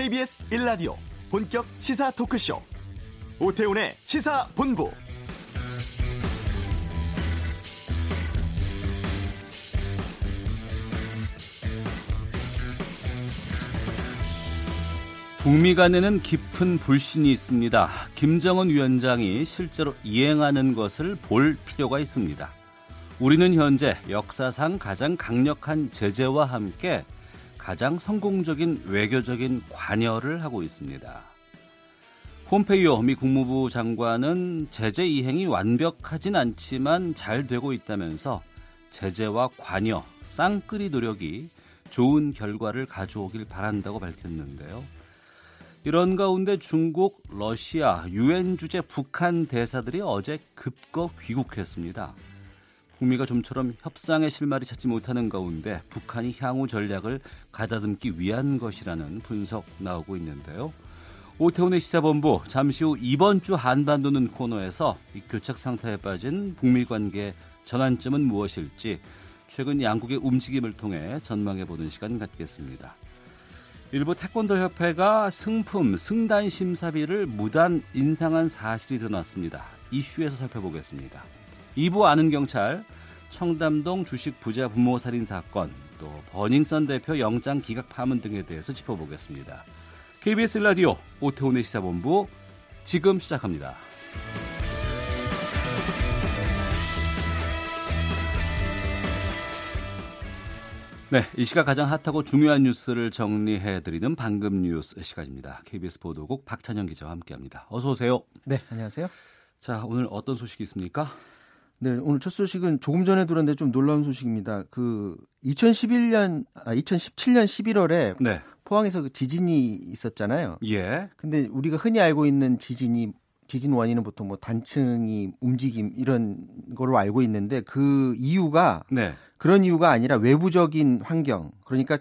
KBS 1라디오 본격 시사 토크쇼 오태훈의 시사본부 북미 간에는 깊은 불신이 있습니다. 김정은 위원장이 실제로 이행하는 것을 볼 필요가 있습니다. 우리는 현재 역사상 가장 강력한 제재와 함께 가장 성공적인 외교적인 관여를 하고 있습니다. 폼페이오 미 국무부 장관은 제재 이행이 완벽하진 않지만 잘 되고 있다면서 제재와 관여, 쌍끌이 노력이 좋은 결과를 가져오길 바란다고 밝혔는데요. 이런 가운데 중국, 러시아, 유엔 주재 북한 대사들이 어제 급거 귀국했습니다. 북미가 좀처럼 협상의 실마리 찾지 못하는 가운데 북한이 향후 전략을 가다듬기 위한 것이라는 분석 나오고 있는데요. 오태훈의 시사본부 잠시 후 이번 주 한반도는 코너에서 이 교착 상태에 빠진 북미 관계 전환점은 무엇일지 최근 양국의 움직임을 통해 전망해 보는 시간 갖겠습니다. 일부 태권도 협회가 승품 승단 심사비를 무단 인상한 사실이 드러났습니다. 이슈에서 살펴보겠습니다. 2부 아는 경찰 청담동 주식 부자 부모 살인 사건 또 버닝썬 대표 영장 기각 파문 등에 대해서 짚어보겠습니다. KBS 라디오 오태훈의 시사본부 지금 시작합니다. 네, 이 시각 가장 핫하고 중요한 뉴스를 정리해 드리는 방금 뉴스 시간입니다. KBS 보도국 박찬영 기자와 함께합니다. 어서 오세요. 네, 안녕하세요. 자, 오늘 어떤 소식이 있습니까? 네, 오늘 첫 소식은 조금 전에 들었는데 좀 놀라운 소식입니다. 그 2011년, 아, 2017년 11월에 네. 포항에서 그 지진이 있었잖아요. 예. 근데 우리가 흔히 알고 있는 지진이 지진 원인은 보통 뭐 단층이 움직임 이런 거로 알고 있는데 그 이유가 네. 그런 이유가 아니라 외부적인 환경 그러니까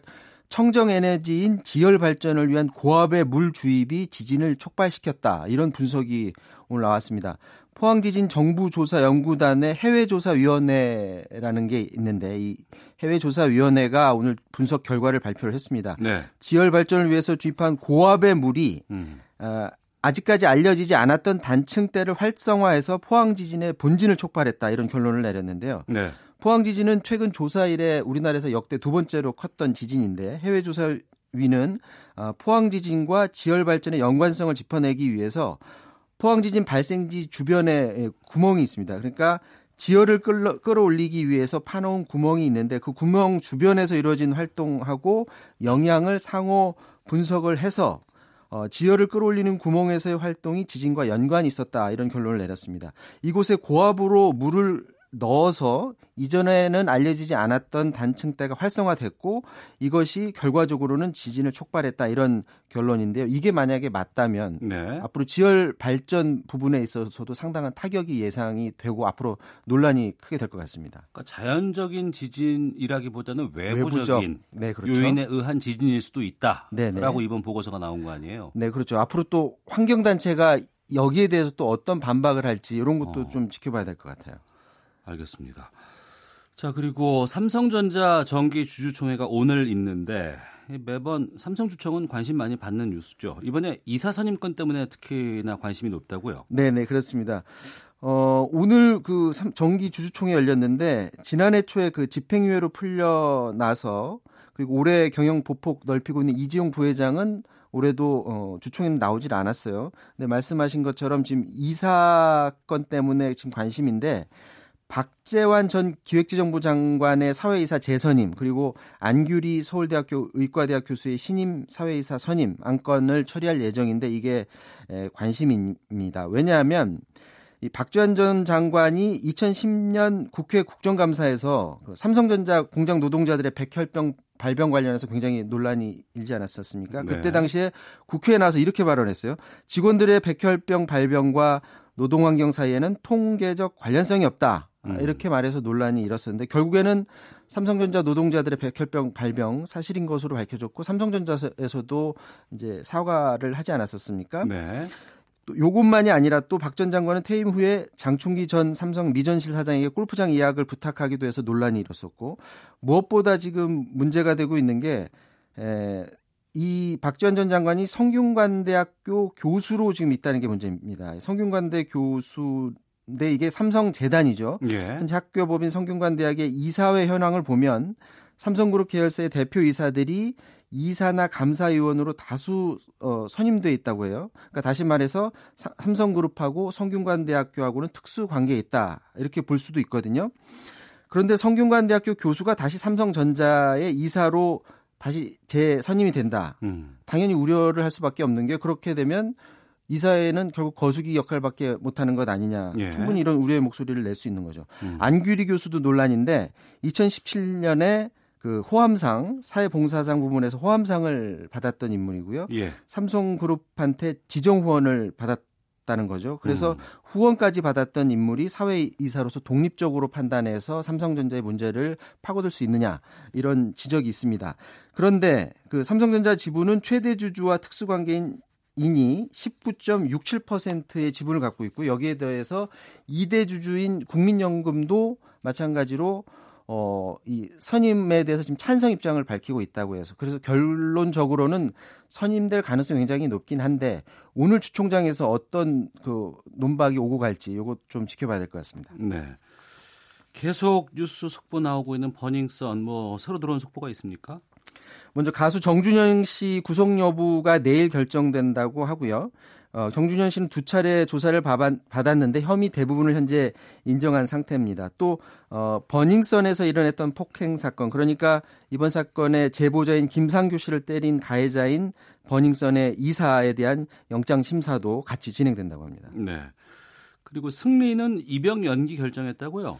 청정 에너지인 지열 발전을 위한 고압의 물 주입이 지진을 촉발시켰다 이런 분석이 오늘 나왔습니다. 포항지진 정부조사연구단의 해외조사위원회라는 게 있는데 이 해외조사위원회가 오늘 분석 결과를 발표를 했습니다. 네. 지열 발전을 위해서 주입한 고압의 물이 음. 어, 아직까지 알려지지 않았던 단층대를 활성화해서 포항 지진의 본진을 촉발했다 이런 결론을 내렸는데요. 네. 포항 지진은 최근 조사 이래 우리나라에서 역대 두 번째로 컸던 지진인데 해외 조사위는 어, 포항 지진과 지열 발전의 연관성을 짚어내기 위해서 포항 지진 발생지 주변에 구멍이 있습니다. 그러니까 지열을 끌어, 끌어올리기 위해서 파놓은 구멍이 있는데 그 구멍 주변에서 이루어진 활동하고 영향을 상호 분석을 해서 어, 지열을 끌어올리는 구멍에서의 활동이 지진과 연관이 있었다 이런 결론을 내렸습니다. 이곳에 고압으로 물을 넣어서 이전에는 알려지지 않았던 단층대가 활성화됐고 이것이 결과적으로는 지진을 촉발했다 이런 결론인데요. 이게 만약에 맞다면 네. 앞으로 지열 발전 부분에 있어서도 상당한 타격이 예상이 되고 앞으로 논란이 크게 될 것 같습니다. 그러니까 자연적인 지진이라기보다는 외부적인 외부적, 네, 그렇죠. 요인에 의한 지진일 수도 있다라고 네, 네. 이번 보고서가 나온 거 아니에요? 네, 그렇죠. 앞으로 또 환경 단체가 여기에 대해서 또 어떤 반박을 할지 이런 것도 어. 좀 지켜봐야 될 것 같아요. 알겠습니다. 자, 그리고 삼성전자 정기 주주총회가 오늘 있는데 매번 삼성주총은 관심 많이 받는 뉴스죠. 이번에 이사 선임권 때문에 특히나 관심이 높다고요? 네, 네, 그렇습니다. 어, 오늘 그 정기 주주총회 열렸는데 지난해 초에 그 집행유예로 풀려나서 그리고 올해 경영 보폭 넓히고 있는 이지용 부회장은 올해도 어, 주총에는 나오질 않았어요. 근데 말씀하신 것처럼 지금 이사건 때문에 지금 관심인데 박재환 전 기획재정부 장관의 사회이사 재선임 그리고 안규리 서울대학교 의과대학 교수의 신임 사회이사 선임 안건을 처리할 예정인데 이게 관심입니다. 왜냐하면 이 박재환 전 장관이 2010년 국회 국정감사에서 그 삼성전자 공장 노동자들의 백혈병 발병 관련해서 굉장히 논란이 일지 않았었습니까? 네. 그때 당시에 국회에 나와서 이렇게 발언했어요. 직원들의 백혈병 발병과 노동환경 사이에는 통계적 관련성이 없다. 음. 이렇게 말해서 논란이 일었었는데 결국에는 삼성전자 노동자들의 백혈병 발병 사실인 것으로 밝혀졌고 삼성전자에서도 이제 사과를 하지 않았었습니까? 네. 또 요것만이 아니라 또 박 전 장관은 퇴임 후에 장충기 전 삼성 미전실 사장에게 골프장 예약을 부탁하기도 해서 논란이 일었었고 무엇보다 지금 문제가 되고 있는 게 에, 이 박지원 전 장관이 성균관대학교 교수로 지금 있다는 게 문제입니다. 성균관대 교수 인데 이게 삼성 재단이죠. 예. 현재 학교법인 성균관대학의 이사회 현황을 보면 삼성그룹 계열사의 대표 이사들이 이사나 감사위원으로 다수 어, 선임돼 있다고 해요. 그러니까 다시 말해서 사, 삼성그룹하고 성균관대학교하고는 특수 관계에 있다 이렇게 볼 수도 있거든요. 그런데 성균관대학교 교수가 다시 삼성전자의 이사로 다시 재선임이 된다. 음. 당연히 우려를 할 수밖에 없는 게 그렇게 되면 이 사회는 결국 거수기 역할밖에 못하는 것 아니냐. 예. 충분히 이런 우려의 목소리를 낼 수 있는 거죠. 음. 안규리 교수도 논란인데 2017년에 그 호암상 사회봉사상 부문에서 호암상을 받았던 인물이고요. 예. 삼성그룹한테 지정 후원을 받았 다는 거죠. 그래서 음. 후원까지 받았던 인물이 사회 이사로서 독립적으로 판단해서 삼성전자의 문제를 파고들 수 있느냐 이런 지적이 있습니다. 그런데 그 삼성전자 지분은 최대 주주와 특수관계인 인이 19.67%의 지분을 갖고 있고 여기에 대해서 2대 주주인 국민연금도 마찬가지로 어, 이 선임에 대해서 지금 찬성 입장을 밝히고 있다고 해서 그래서 결론적으로는 선임될 가능성이 굉장히 높긴 한데 오늘 주총장에서 어떤 그 논박이 오고 갈지 요거 좀 지켜봐야 될 것 같습니다. 네. 계속 뉴스 속보 나오고 있는 버닝썬 뭐 새로 들어온 속보가 있습니까? 먼저 가수 정준영 씨 구속 여부가 내일 결정된다고 하고요. 어, 정준현 씨는 두 차례 조사를 받았는데 혐의 대부분을 현재 인정한 상태입니다. 또 어, 버닝썬에서 일어났던 폭행 사건, 그러니까 이번 사건의 제보자인 김상규 씨를 때린 가해자인 버닝썬의 이사에 대한 영장 심사도 같이 진행된다고 합니다. 네. 그리고 승리는 입영 연기 결정했다고요?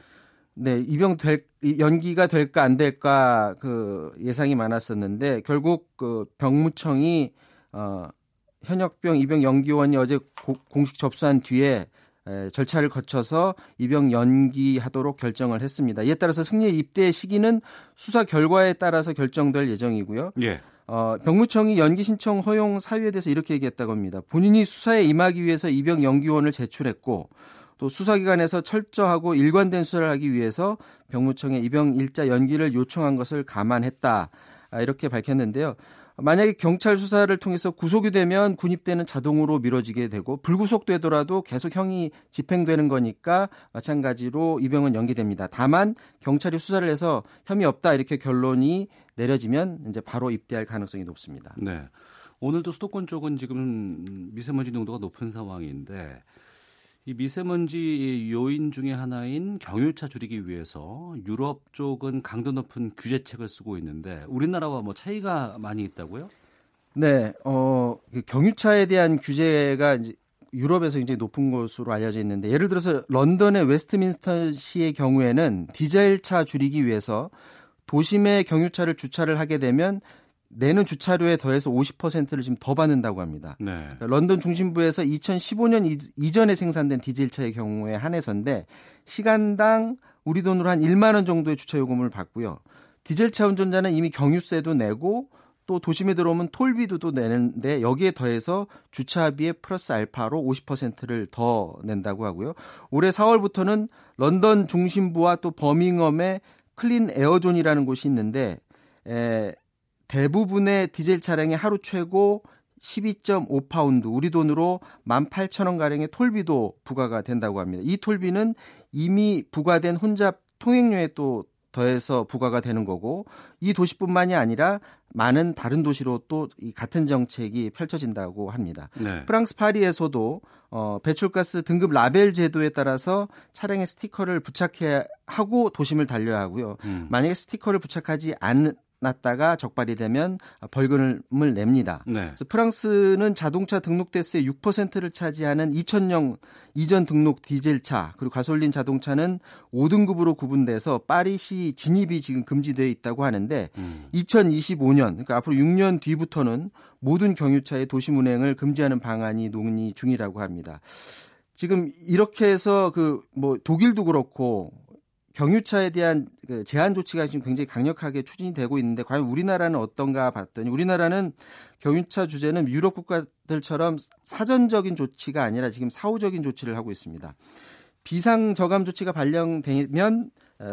네, 입영 될 연기가 될까 안 될까 그 예상이 많았었는데 결국 그 병무청이 어 현역병 입영 연기원이 어제 고, 공식 접수한 뒤에 에, 절차를 거쳐서 입영 연기하도록 결정을 했습니다. 이에 따라서 승리의 입대 시기는 수사 결과에 따라서 결정될 예정이고요. 예. 어, 병무청이 연기 신청 허용 사유에 대해서 이렇게 얘기했다고 합니다. 본인이 수사에 임하기 위해서 입영 연기원을 제출했고 또 수사기관에서 철저하고 일관된 수사를 하기 위해서 병무청에 입영 일자 연기를 요청한 것을 감안했다. 아, 이렇게 밝혔는데요. 만약에 경찰 수사를 통해서 구속이 되면 군입대는 자동으로 미뤄지게 되고 불구속되더라도 계속 형이 집행되는 거니까 마찬가지로 입영은 연기됩니다. 다만 경찰이 수사를 해서 혐의 없다 이렇게 결론이 내려지면 이제 바로 입대할 가능성이 높습니다. 네. 오늘도 수도권 쪽은 지금 미세먼지 농도가 높은 상황인데 이 미세먼지 요인 중의 하나인 경유차 줄이기 위해서 유럽 쪽은 강도 높은 규제책을 쓰고 있는데 우리나라와 뭐 차이가 많이 있다고요? 네, 어, 그 경유차에 대한 규제가 이제 유럽에서 굉장히 높은 것으로 알려져 있는데 예를 들어서 런던의 웨스트민스터시의 경우에는 디젤 차 줄이기 위해서 도심에 경유차를 주차를 하게 되면 내는 주차료에 더해서 50%를 지금 더 받는다고 합니다. 네. 그러니까 런던 중심부에서 2015년 이전에 생산된 디젤차의 경우에 한해서인데 시간당 우리 돈으로 한 1만 원 정도의 주차 요금을 받고요. 디젤차 운전자는 이미 경유세도 내고 또 도심에 들어오면 톨비도 또 내는데 여기에 더해서 주차비에 플러스 알파로 50%를 더 낸다고 하고요. 올해 4월부터는 런던 중심부와 또 버밍엄의 Clean Air Zone이라는 곳이 있는데 에, 대부분의 디젤 차량의 하루 최고 12.5파운드 우리 돈으로 18,000원 가량의 톨비도 부과가 된다고 합니다. 이 톨비는 이미 부과된 혼잡 통행료에 또 더해서 부과가 되는 거고 이 도시뿐만이 아니라 많은 다른 도시로 또 이 같은 정책이 펼쳐진다고 합니다. 네. 프랑스 파리에서도 어, 배출가스 등급 라벨 제도에 따라서 차량에 스티커를 부착해 하고 도심을 달려야 하고요. 음. 만약에 스티커를 부착하지 않, 났다가 적발이 되면 벌금을 냅니다. 네. 그래서 프랑스는 자동차 등록 대수의 6%를 차지하는 2000년 이전 등록 디젤차 그리고 가솔린 자동차는 5등급으로 구분돼서 파리시 진입이 지금 금지되어 있다고 하는데 음. 2025년 그러니까 앞으로 6년 뒤부터는 모든 경유차의 도심 운행을 금지하는 방안이 논의 중이라고 합니다. 지금 이렇게 해서 그 뭐 독일도 그렇고 경유차에 대한 그 제한 조치가 지금 굉장히 강력하게 추진이 되고 있는데 과연 우리나라는 어떤가 봤더니 우리나라는 경유차 주제는 유럽 국가들처럼 사전적인 조치가 아니라 지금 사후적인 조치를 하고 있습니다. 비상 저감 조치가 발령되면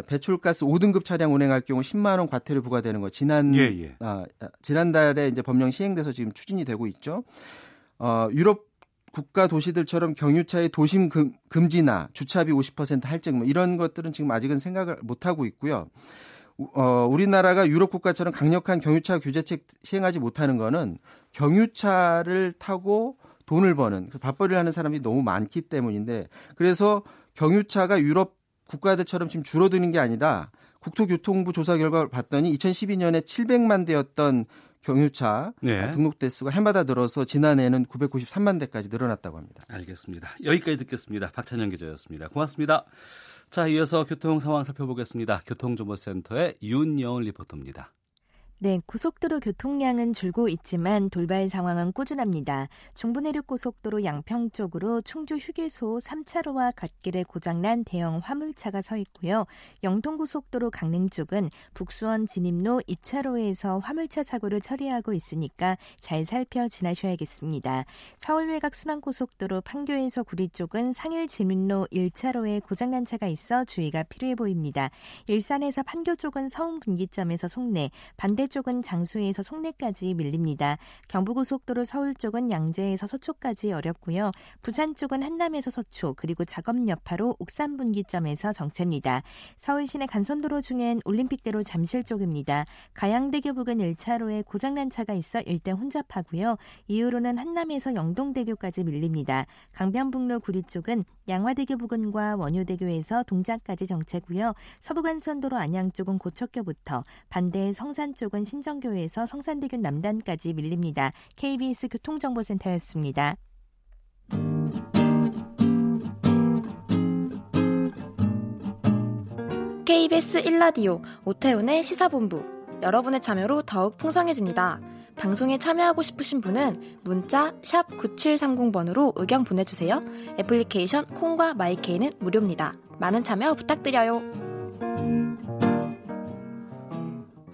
배출가스 5등급 차량 운행할 경우 10만 원 과태료 부과되는 거 지난 예, 예. 아, 지난달에 이제 법령 시행돼서 지금 추진이 되고 있죠. 어, 유럽 국가 도시들처럼 경유차의 도심 금, 금지나 주차비 50% 할증 뭐 이런 것들은 지금 아직은 생각을 못 하고 있고요. 어, 우리나라가 유럽 국가처럼 강력한 경유차 규제책 시행하지 못하는 거는 경유차를 타고 돈을 버는 그 밥벌이를 하는 사람이 너무 많기 때문인데 그래서 경유차가 유럽 국가들처럼 지금 줄어드는 게 아니라 국토교통부 조사 결과를 봤더니 2012년에 700만 대였던 경유차 네. 등록 대수가 해마다 늘어서 지난해에는 993만 대까지 늘어났다고 합니다. 알겠습니다. 여기까지 듣겠습니다. 박찬영 기자였습니다. 고맙습니다. 자, 이어서 교통 상황 살펴보겠습니다. 교통정보센터의 윤여은 리포터입니다. 네, 고속도로 교통량은 줄고 있지만 돌발 상황은 꾸준합니다. 중부내륙 고속도로 양평 쪽으로 충주 휴게소 3차로와 갓길에 고장난 대형 화물차가 서 있고요. 영동 고속도로 강릉 쪽은 북수원 진입로 2차로에서 화물차 사고를 처리하고 있으니까 잘 살펴 지나셔야겠습니다. 서울 외곽 순환 고속도로 판교에서 구리 쪽은 상일 진입로 1차로에 고장난 차가 있어 주의가 필요해 보입니다. 일산에서 판교 쪽은 서운 분기점에서 송내, 반대 쪽은 장수에서 송내까지 밀립니다. 경부고속도로 서울 쪽은 양재에서 서초까지 어렵고요. 부산 쪽은 한남에서 서초 그리고 작업 여파로 옥산 분기점에서 정체입니다. 서울 시내 간선도로 중엔 올림픽대로 잠실 쪽입니다. 가양대교 부근 1차로에 고장난 차가 있어 일대 혼잡하고요. 이후로는 한남에서 영동대교까지 밀립니다. 강변북로 구리 쪽은 양화대교 부근과 원효대교에서 동작까지 정체고요. 서부간선도로 안양 쪽은 고척교부터 반대 성산 쪽은 신정교에서 성산대교 남단까지 밀립니다. KBS 교통정보센터였습니다. KBS 1라디오 오태훈의 시사본부 여러분의 참여로 더욱 풍성해집니다. 방송에 참여하고 싶으신 분은 문자 9730번으로 의견 보내주세요. 애플리케이션 콩과 마이케이는 무료입니다. 많은 참여 부탁드려요.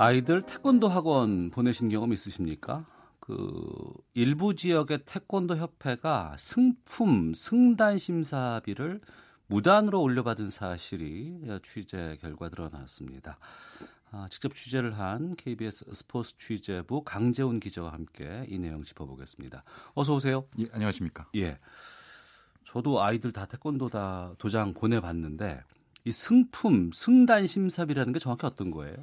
아이들 태권도 학원 보내신 경험 있으십니까? 그 일부 지역의 태권도 협회가 승품 승단 심사비를 무단으로 올려받은 사실이 취재 결과 드러났습니다. 아, 직접 취재를 한 KBS 스포츠 취재부 강재훈 기자와 함께 이 내용 짚어보겠습니다. 어서 오세요. 예, 안녕하십니까. 예. 저도 아이들 다 태권도 다 도장 보내봤는데 이 승품, 승단 심사비라는 게 정확히 어떤 거예요?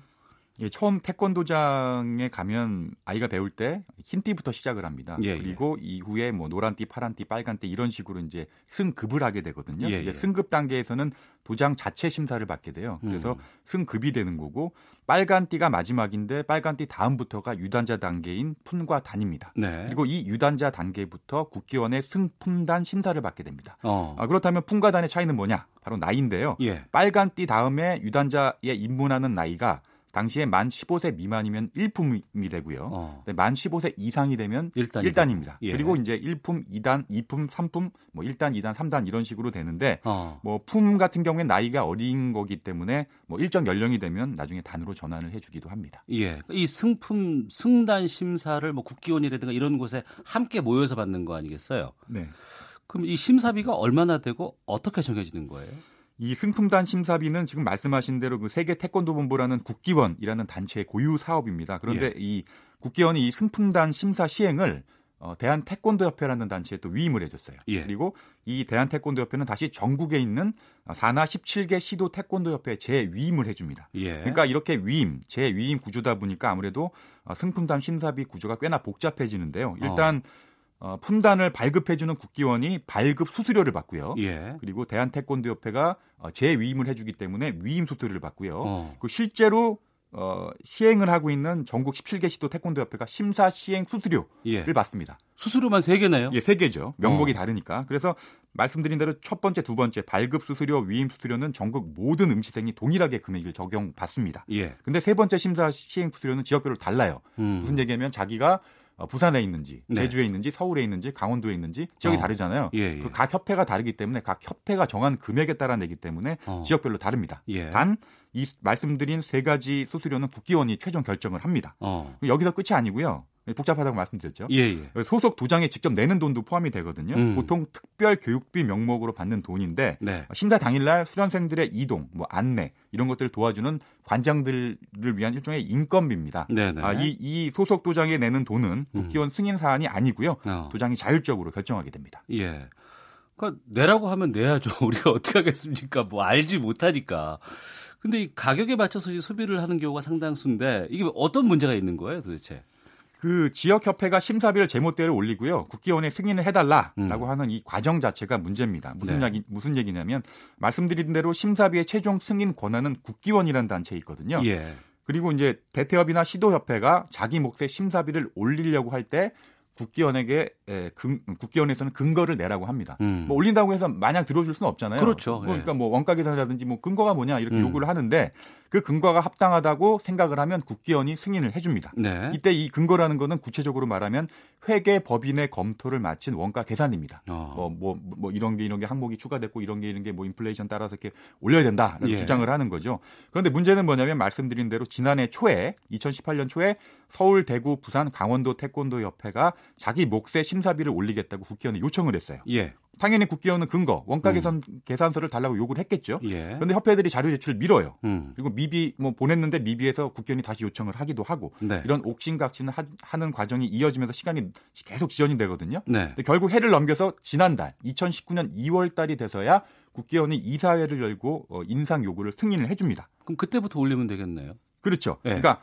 예, 처음 태권도장에 가면 아이가 배울 때 흰띠부터 시작을 합니다. 예, 예. 그리고 예. 이후에 뭐 노란띠, 파란띠, 빨간띠 이런 식으로 이제 승급을 하게 되거든요. 예, 이제 예. 승급 단계에서는 도장 자체 심사를 받게 돼요. 그래서 음. 승급이 되는 거고 빨간띠가 마지막인데 빨간띠 다음부터가 유단자 단계인 품과 단입니다. 네. 그리고 이 유단자 단계부터 국기원의 승품단 심사를 받게 됩니다. 어. 아, 그렇다면 품과 단의 차이는 뭐냐? 바로 나이인데요. 빨간띠 다음에 유단자에 입문하는 나이가 당시에 만 15세 미만이면 1품이 되고요. 어. 만 15세 이상이 되면 1단, 입니다 예. 그리고 이제 1품, 2단, 2품, 3품, 뭐 1단, 2단, 3단 이런 식으로 되는데 어. 뭐품 같은 경우에 나이가 어린 거기 때문에 뭐 일정 연령이 되면 나중에 단으로 전환을 해 주기도 합니다. 예. 이 승품 승단 심사를 뭐 국기원이라든가 이런 곳에 함께 모여서 받는 거 아니겠어요? 네. 그럼 이 심사비가 얼마나 되고 어떻게 정해지는 거예요? 이 승품단 심사비는 지금 말씀하신 대로 그 세계 태권도 본부라는 국기원이라는 단체의 고유 사업입니다. 그런데 예. 이 국기원이 이 승품단 심사 시행을 어, 대한 태권도 협회라는 단체에 또 위임을 해줬어요. 예. 그리고 이 대한 태권도 협회는 다시 전국에 있는 산하 17개 시도 태권도 협회에 재위임을 해줍니다. 예. 그러니까 이렇게 위임, 재위임 구조다 보니까 아무래도 어, 승품단 심사비 구조가 꽤나 복잡해지는데요. 일단 어. 어, 품단을 발급해주는 국기원이 발급 수수료를 받고요. 예. 그리고 대한태권도협회가 어, 재위임을 해주기 때문에 위임 수수료를 받고요. 어. 그 실제로 어, 시행을 하고 있는 전국 17개 시도 태권도협회가 심사 시행 수수료를 예. 받습니다. 수수료만 3개나요? 예, 3개죠. 명목이 어. 다르니까. 그래서 말씀드린 대로 첫 번째, 두 번째 발급 수수료, 위임 수수료는 전국 모든 응시생이 동일하게 금액을 적용받습니다. 예. 근데 세 번째 심사 시행 수수료는 지역별로 달라요. 음. 무슨 얘기냐면 자기가 어, 부산에 있는지, 네. 제주에 있는지, 서울에 있는지, 강원도에 있는지 지역이 어. 다르잖아요. 예, 예. 그각 협회가 다르기 때문에 각 협회가 정한 금액에 따라 내기 때문에 어. 지역별로 다릅니다. 예. 단이 말씀드린 세 가지 수수료는 국기원이 최종 결정을 합니다. 어. 여기서 끝이 아니고요. 복잡하다고 말씀드렸죠. 예, 예. 소속 도장에 직접 내는 돈도 포함이 되거든요. 음. 보통 특별 교육비 명목으로 받는 돈인데 네. 심사 당일날 수련생들의 이동, 뭐 안내 이런 것들을 도와주는 관장들을 위한 일종의 인건비입니다. 네, 네. 아, 이, 이 소속 도장에 내는 돈은 음. 국기원 승인 사안이 아니고요. 어. 도장이 자율적으로 결정하게 됩니다. 예. 그러니까 내라고 하면 내야죠. 우리가 어떻게 하겠습니까? 뭐 알지 못하니까. 근데 이 가격에 맞춰서 소비를 하는 경우가 상당수인데 이게 어떤 문제가 있는 거예요, 도대체? 그 지역 협회가 심사비를 제멋대로 올리고요. 국기원에 승인을 해달라라고 음. 하는 이 과정 자체가 문제입니다. 무슨 네. 얘기 무슨 얘기냐면 말씀드린 대로 심사비의 최종 승인 권한은 국기원이라는 단체에 있거든요. 예. 그리고 이제 대태협이나 시도협회가 자기 몫의 심사비를 올리려고 할 때 국기원에게 에, 근, 국기원에서는 근거를 내라고 합니다. 음. 뭐 올린다고 해서 마냥 들어줄 수는 없잖아요. 그렇죠. 그러니까 예. 뭐 원가 계산이라든지 뭐 근거가 뭐냐 이렇게 음. 요구를 하는데 그 근거가 합당하다고 생각을 하면 국기원이 승인을 해줍니다. 네. 이때 이 근거라는 거는 구체적으로 말하면 회계 법인의 검토를 마친 원가 계산입니다. 어. 뭐, 뭐, 뭐 이런 게 이런 게 항목이 추가됐고 이런 게 이런 게 뭐 인플레이션 따라서 이렇게 올려야 된다 예. 주장을 하는 거죠. 그런데 문제는 뭐냐면 말씀드린 대로 지난해 초에 2018년 초에 서울, 대구, 부산, 강원도 태권도 협회가 자기 몫의 심사비를 올리겠다고 국기원에 요청을 했어요. 예. 당연히 국기원은 근거, 원가 계산 음. 계산서를 달라고 요구를 했겠죠. 예. 그런데 협회들이 자료 제출을 미뤄요. 음. 그리고 미비 뭐 보냈는데 미비에서 국기원이 다시 요청을 하기도 하고 네. 이런 옥신각신을 하, 는 과정이 이어지면서 시간이 계속 지연이 되거든요. 네. 결국 해를 넘겨서 지난달 2019년 2월 달이 돼서야 국기원이 이사회를 열고 어, 인상 요구를 승인을 해줍니다. 그럼 그때부터 올리면 되겠네요. 그렇죠. 네. 그러니까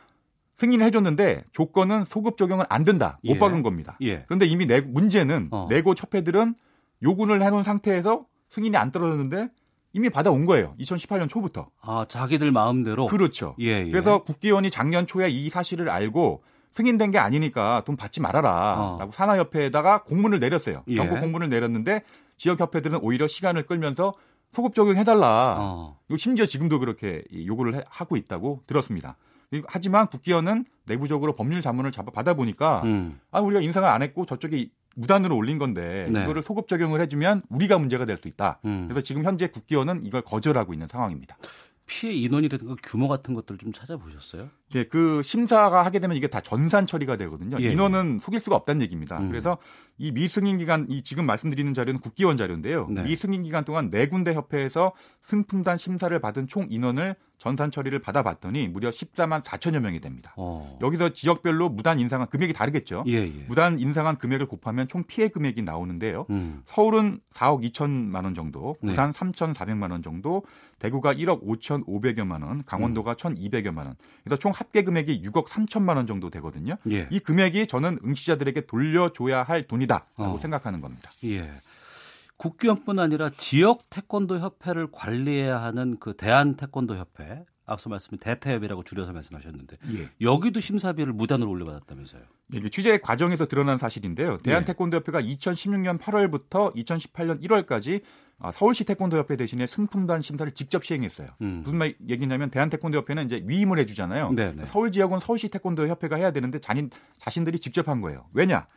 승인을 해줬는데 조건은 소급 적용은 안 된다. 못 예. 박은 겁니다. 예. 그런데 이미 내, 문제는 어. 내고 협회들은 요구를 해놓은 상태에서 승인이 안 떨어졌는데 이미 받아온 거예요. 2018년 초부터. 아, 자기들 마음대로? 그렇죠. 예, 예. 그래서 국기원이 작년 초에 이 사실을 알고 승인된 게 아니니까 돈 받지 말아라. 어. 라고 산하협회에다가 공문을 내렸어요. 예. 경고 공문을 내렸는데 지역협회들은 오히려 시간을 끌면서 소급 적용해달라. 어. 심지어 지금도 그렇게 요구를 하고 있다고 들었습니다. 하지만 국기원은 내부적으로 법률 자문을 잡아 받아 보니까 음. 아 우리가 인상을 안 했고 저쪽이 무단으로 올린 건데 네. 이거를 소급 적용을 해주면 우리가 문제가 될 수 있다. 음. 그래서 지금 현재 국기원은 이걸 거절하고 있는 상황입니다. 피해 인원이라든가 규모 같은 것들 좀 찾아보셨어요? 예, 그 심사가 하게 되면 이게 다 전산 처리가 되거든요. 예. 인원은 속일 수가 없다는 얘기입니다. 음. 그래서 이 미승인 기간, 이 지금 말씀드리는 자료는 국기원 자료인데요. 네. 미승인 기간 동안 네 군데 협회에서 승품단 심사를 받은 총 인원을 전산 처리를 받아봤더니 무려 14만 4천여 명이 됩니다. 어. 여기서 지역별로 무단 인상한 금액이 다르겠죠. 예, 예. 무단 인상한 금액을 곱하면 총 피해 금액이 나오는데요. 음. 서울은 4억 2천만 원 정도, 네. 부산 네. 3,400만 원 정도, 대구가 1억 5천5백여만 원, 강원도가 음. 1,200여만 원. 그래서 총 합계 금액이 6억 3천만 원 정도 되거든요. 예. 이 금액이 저는 응시자들에게 돌려줘야 할 돈이다라고 어. 생각하는 겁니다. 예. 국기원뿐 아니라 지역 태권도 협회를 관리해야 하는 그 대한 태권도 협회 앞서 말씀인 대태협이라고 줄여서 말씀하셨는데 예. 여기도 심사비를 무단으로 올려받았다면서요? 이게 취재 과정에서 드러난 사실인데요. 대한 예. 태권도협회가 2016년 8월부터 2018년 1월까지 아, 서울시 태권도협회 대신에 승품단 심사를 직접 시행했어요. 음. 무슨 말 얘기냐면 대한태권도협회는 이제 위임을 해주잖아요. 네네. 네. 서울 지역은 서울시 태권도협회가 해야 되는데 자신 자신들이 직접 한 거예요. 왜냐?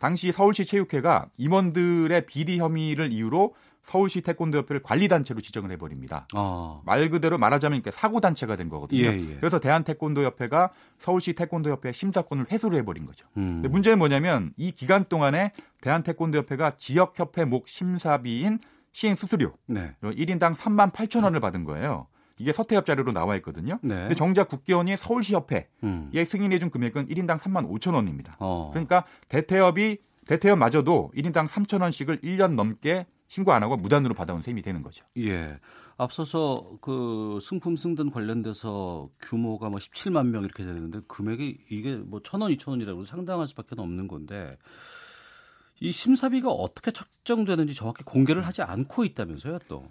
당시 서울시 체육회가 임원들의 비리 혐의를 이유로 서울시 태권도협회를 관리단체로 지정을 해버립니다. 어. 말 그대로 말하자면 사고단체가 된 거거든요. 예, 예. 그래서 대한태권도협회가 서울시 태권도협회 심사권을 회수를 해버린 거죠. 음. 근데 문제는 뭐냐면 이 기간 동안에 대한태권도협회가 지역협회 목 심사비인 시행 수수료 네. 1인당 3만 8천 원을 받은 거예요. 이게 서태협 자료로 나와 있거든요. 네. 근데 정작 국기원이 서울시 협회에 음. 승인해준 금액은 1인당 3만 5천 원입니다. 어. 그러니까 대태협이 대태협마저도 1인당 3천 원씩을 1년 넘게 신고 안 하고 무단으로 받아온 셈이 되는 거죠. 예. 앞서서 그 승품 승등 관련돼서 규모가 뭐 17만 명 이렇게 되는데 금액이 이게 뭐 천 원, 이천 원이라고 상당할 수밖에 없는 건데 이 심사비가 어떻게 책정되는지 정확히 공개를 하지 않고 있다면서요, 또.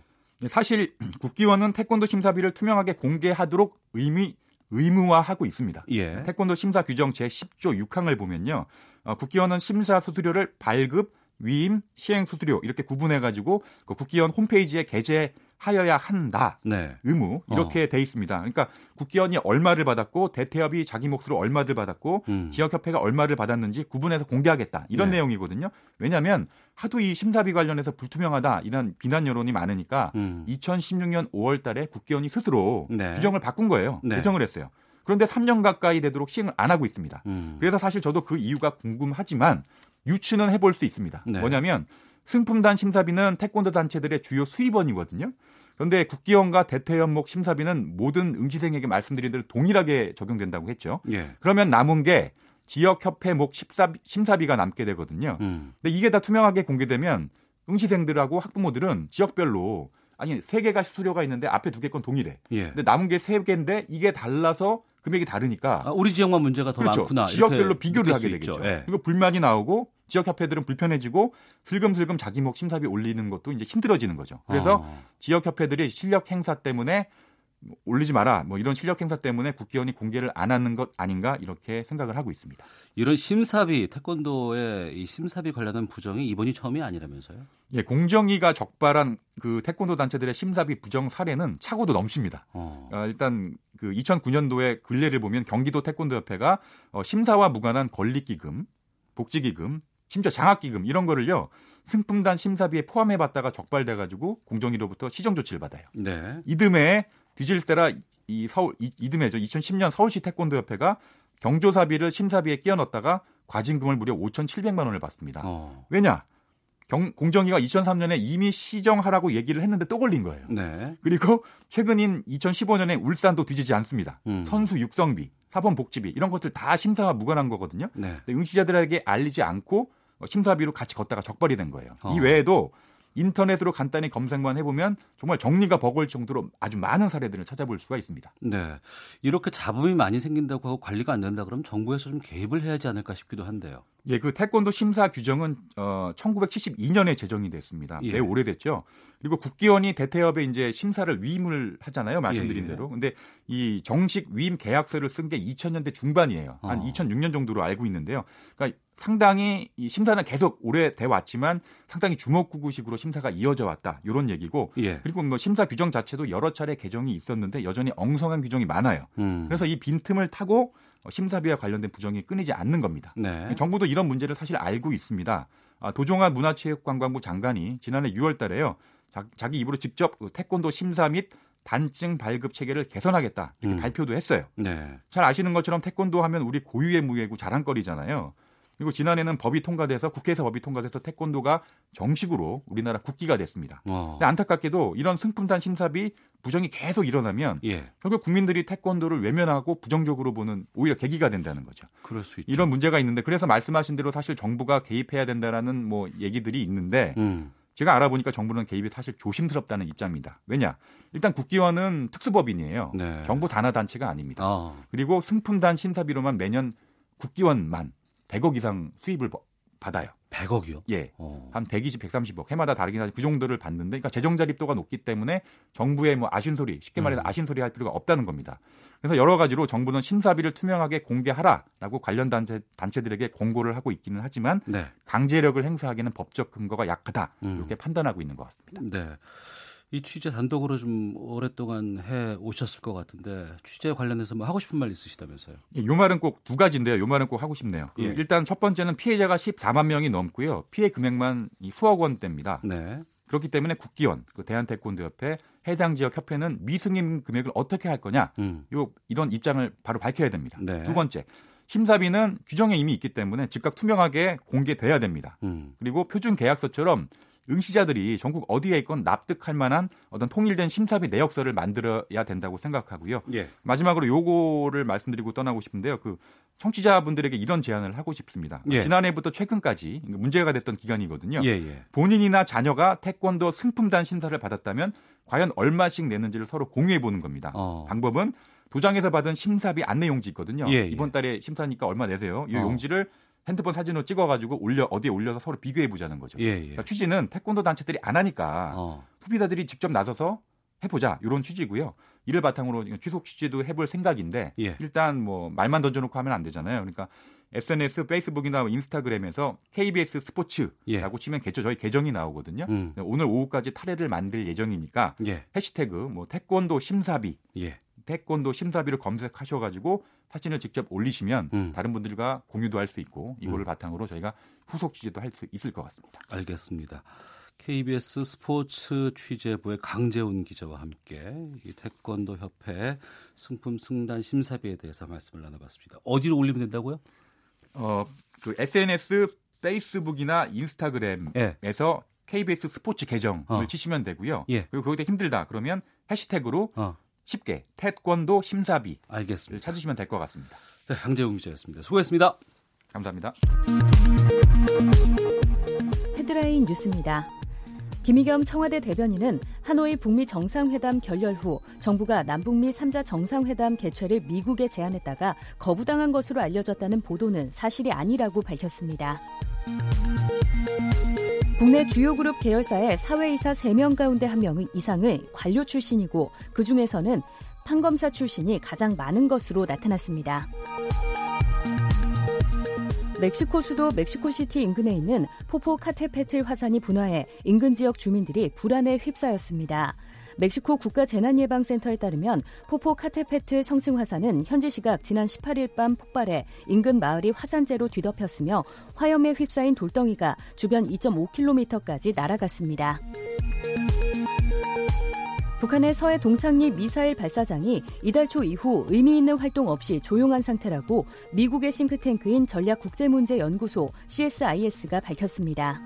사실 국기원은 태권도 심사비를 투명하게 공개하도록 의미 의무화하고 있습니다. 예. 태권도 심사 규정 제10조 6항을 보면요. 어, 국기원은 심사 수수료를 발급, 위임, 시행 수수료 이렇게 구분해 가지고 그 국기원 홈페이지에 게재 하여야 한다. 네. 의무 이렇게 어. 돼 있습니다. 그러니까 국기원이 얼마를 받았고 대태협이 자기 몫으로 얼마를 받았고 음. 지역협회가 얼마를 받았는지 구분해서 공개하겠다 이런 네. 내용이거든요. 왜냐하면 하도 이 심사비 관련해서 불투명하다 이런 비난 여론이 많으니까 음. 2016년 5월달에 국기원이 스스로 네. 규정을 바꾼 거예요. 네. 개정을 했어요. 그런데 3년 가까이 되도록 시행을 안 하고 있습니다. 음. 그래서 사실 저도 그 이유가 궁금하지만 유추는 해볼 수 있습니다. 네. 뭐냐면 승품단 심사비는 태권도 단체들의 주요 수입원이거든요. 그런데 국기원과 대퇴연목 심사비는 모든 응시생에게 말씀드린 대로 동일하게 적용된다고 했죠. 예. 그러면 남은 게 지역협회 목 심사비, 가 남게 되거든요. 음. 근데 이게 다 투명하게 공개되면 응시생들하고 학부모들은 지역별로 아니 세 개가 수수료가 있는데 앞에 두 개 건 동일해. 예. 근데 남은 게 세 개인데 이게 달라서 금액이 다르니까 아, 우리 지역만 문제가 더 그렇죠. 많구나. 지역별로 비교를 하게 되겠죠. 예. 그리고 불만이 나오고 지역 협회들은 불편해지고 슬금슬금 자기 목 심사비 올리는 것도 이제 힘들어지는 거죠. 그래서 어. 지역 협회들이 실력 행사 때문에 올리지 마라. 뭐 이런 실력 행사 때문에 국기원이 공개를 안 하는 것 아닌가 이렇게 생각을 하고 있습니다. 이런 심사비 태권도의 이 심사비 관련한 부정이 이번이 처음이 아니라면서요? 예, 공정위가 적발한 그 태권도 단체들의 심사비 부정 사례는 차고도 넘칩니다. 어. 어, 일단 그 2009년도에 근래를 보면 경기도 태권도 협회가 어, 심사와 무관한 권리 기금, 복지 기금, 심지어 장학 기금 이런 거를요 승품단 심사비에 포함해봤다가 적발돼가지고 공정위로부터 시정 조치를 받아요. 네. 이듬해 뒤질 때라 이 서울 이, 이듬해죠. 2010년 서울시 태권도 협회가 경조사비를 심사비에 끼워 넣었다가 과징금을 무려 5,700만 원을 받습니다. 어. 왜냐? 경, 공정위가 2003년에 이미 시정하라고 얘기를 했는데 또 걸린 거예요. 네. 그리고 최근인 2015년에 울산도 뒤지지 않습니다. 음. 선수 육성비, 사본 복지비 이런 것들 다 심사와 무관한 거거든요. 네. 응시자들에게 알리지 않고 심사비로 같이 걷다가 적발이 된 거예요. 어. 이 외에도 인터넷으로 간단히 검색만 해보면 정말 정리가 버거울 정도로 아주 많은 사례들을 찾아볼 수가 있습니다. 네. 이렇게 잡음이 많이 생긴다고 하고 관리가 안 된다 그러면 정부에서 좀 개입을 해야지 않을까 싶기도 한데요. 예, 그 태권도 심사 규정은 어 1972년에 제정이 됐습니다. 예. 매우 오래됐죠. 그리고 국기원이 대태협에 이제 심사를 위임을 하잖아요. 말씀드린 예, 예. 대로. 근데 이 정식 위임 계약서를 쓴 게 2000년대 중반이에요. 한 어. 2006년 정도로 알고 있는데요. 그러니까 상당히 이 심사는 계속 오래 돼 왔지만 상당히 주먹구구식으로 심사가 이어져 왔다. 이런 얘기고 예. 그리고 뭐 심사 규정 자체도 여러 차례 개정이 있었는데 여전히 엉성한 규정이 많아요. 음. 그래서 이 빈틈을 타고 심사비와 관련된 부정이 끊이지 않는 겁니다. 네. 정부도 이런 문제를 사실 알고 있습니다. 아, 도종환 문화체육관광부 장관이 지난해 6월 달에요. 자, 기 입으로 직접 그 태권도 심사 및 단증 발급 체계를 개선하겠다 이렇게 음. 발표도 했어요. 네. 잘 아시는 것처럼 태권도 하면 우리 고유의 무예고 자랑거리잖아요. 그리고 지난해는 법이 통과돼서 국회에서 법이 통과돼서 태권도가 정식으로 우리나라 국기가 됐습니다. 어. 근데 안타깝게도 이런 승품단 심사비 부정이 계속 일어나면 예. 결국 국민들이 태권도를 외면하고 부정적으로 보는 오히려 계기가 된다는 거죠. 그럴 수 있죠. 이런 문제가 있는데 그래서 말씀하신 대로 사실 정부가 개입해야 된다라는 뭐 얘기들이 있는데 음. 제가 알아보니까 정부는 개입이 사실 조심스럽다는 입장입니다. 왜냐? 일단 국기원은 특수법인이에요. 네. 정부 단화 단체가 아닙니다. 어. 그리고 승품단 심사비로만 매년 국기원만 100억 이상 수입을 받아요. 100억이요? 예. 어. 한 120, 130억. 해마다 다르긴 하지만 그 정도를 받는데 그러니까 재정 자립도가 높기 때문에 정부의 뭐 아신 소리, 쉽게 말해서 음. 아신 소리 할 필요가 없다는 겁니다. 그래서 여러 가지로 정부는 심사비를 투명하게 공개하라라고 관련 단체, 단체들에게 공고를 하고 있기는 하지만 네. 강제력을 행사하기는 법적 근거가 약하다. 음. 이렇게 판단하고 있는 것 같습니다. 네. 이 취재 단독으로 좀 오랫동안 해 오셨을 것 같은데 취재 관련해서 뭐 하고 싶은 말 있으시다면서요? 예, 요 말은 꼭 두 가지인데요. 요 말은 꼭 하고 싶네요. 그 예. 일단 첫 번째는 피해자가 14만 명이 넘고요. 피해 금액만 수억 원대입니다. 네. 그렇기 때문에 국기원, 그 대한태권도협회, 해당 지역 협회는 미승인 금액을 어떻게 할 거냐, 음. 요 이런 입장을 바로 밝혀야 됩니다. 네. 두 번째, 심사비는 규정에 이미 있기 때문에 즉각 투명하게 공개돼야 됩니다. 음. 그리고 표준 계약서처럼 응시자들이 전국 어디에 있건 납득할 만한 어떤 통일된 심사비 내역서를 만들어야 된다고 생각하고요. 예. 마지막으로 요거를 말씀드리고 떠나고 싶은데요. 그 청취자분들에게 이런 제안을 하고 싶습니다. 예. 지난해부터 최근까지 문제가 됐던 기간이거든요. 예예. 예. 본인이나 자녀가 태권도 승품단 심사를 받았다면 과연 얼마씩 내는지를 서로 공유해 보는 겁니다. 어. 방법은 도장에서 받은 심사비 안내 용지 있거든요. 예예. 이번 달에 심사니까 얼마 내세요. 이 어. 용지를 핸드폰 사진으로 찍어가지고 올려 어디에 올려서 서로 비교해 보자는 거죠. 예, 예. 그러니까 취지는 태권도 단체들이 안 하니까 어. 소비자들이 직접 나서서 해보자 이런 취지고요. 이를 바탕으로 취속 취재도 해볼 생각인데 예. 일단 뭐 말만 던져놓고 하면 안 되잖아요. 그러니까 SNS, 페이스북이나 인스타그램에서 KBS 스포츠라고 예. 치면 개조 저희 계정이 나오거든요. 음. 오늘 오후까지 탈회를 만들 예정이니까 예. 해시태그 뭐 태권도 심사비, 예. 태권도 심사비를 검색하셔가지고 사진을 직접 올리시면 음. 다른 분들과 공유도 할 수 있고 이거를 음. 바탕으로 저희가 후속 취재도 할 수 있을 것 같습니다. 알겠습니다. KBS 스포츠 취재부의 강재훈 기자와 함께 이 태권도 협회 승품 승단 심사비에 대해서 말씀을 나눠봤습니다. 어디로 올리면 된다고요? 어, 그 SNS, 페이스북이나 인스타그램에서 예. KBS 스포츠 계정을 어. 치시면 되고요. 예. 그리고 거기다 힘들다 그러면 해시태그로 어. 쉽게 태권도 심사비 알겠습니다. 찾으시면 될 것 같습니다. 네, 강재훈 기자였습니다. 수고했습니다. 감사합니다. 헤드라인 뉴스입니다. 김희겸 청와대 대변인은 하노이 북미 정상회담 결렬 후 정부가 남북미 3자 정상회담 개최를 미국에 제안했다가 거부당한 것으로 알려졌다는 보도는 사실이 아니라고 밝혔습니다. 국내 주요 그룹 계열사의 사외이사 3명 가운데 1명 이상이 관료 출신이고 그중에서는 판검사 출신이 가장 많은 것으로 나타났습니다. 멕시코 수도 멕시코시티 인근에 있는 포포 카테페틀 화산이 분화해 인근 지역 주민들이 불안에 휩싸였습니다. 멕시코 국가재난예방센터에 따르면 포포 카테페틀 성층 화산은 현지 시각 지난 18일 밤 폭발해 인근 마을이 화산재로 뒤덮였으며 화염에 휩싸인 돌덩이가 주변 2.5km까지 날아갔습니다. 북한의 서해 동창리 미사일 발사장이 이달 초 이후 의미 있는 활동 없이 조용한 상태라고 미국의 싱크탱크인 전략국제문제연구소 CSIS가 밝혔습니다.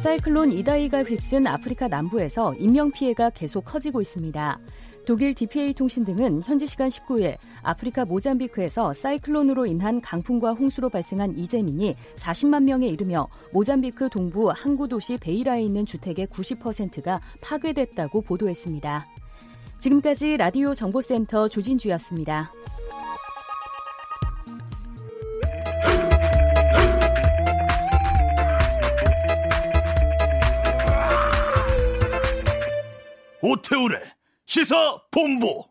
사이클론 이다이가 휩쓴 아프리카 남부에서 인명피해가 계속 커지고 있습니다. 독일 DPA 통신 등은 현지 시간 19일 아프리카 모잠비크에서 사이클론으로 인한 강풍과 홍수로 발생한 이재민이 40만 명에 이르며 모잠비크 동부 항구 도시 베이라에 있는 주택의 90%가 파괴됐다고 보도했습니다. 지금까지 라디오 정보센터 조진주였습니다. 오태우래 시사 본부.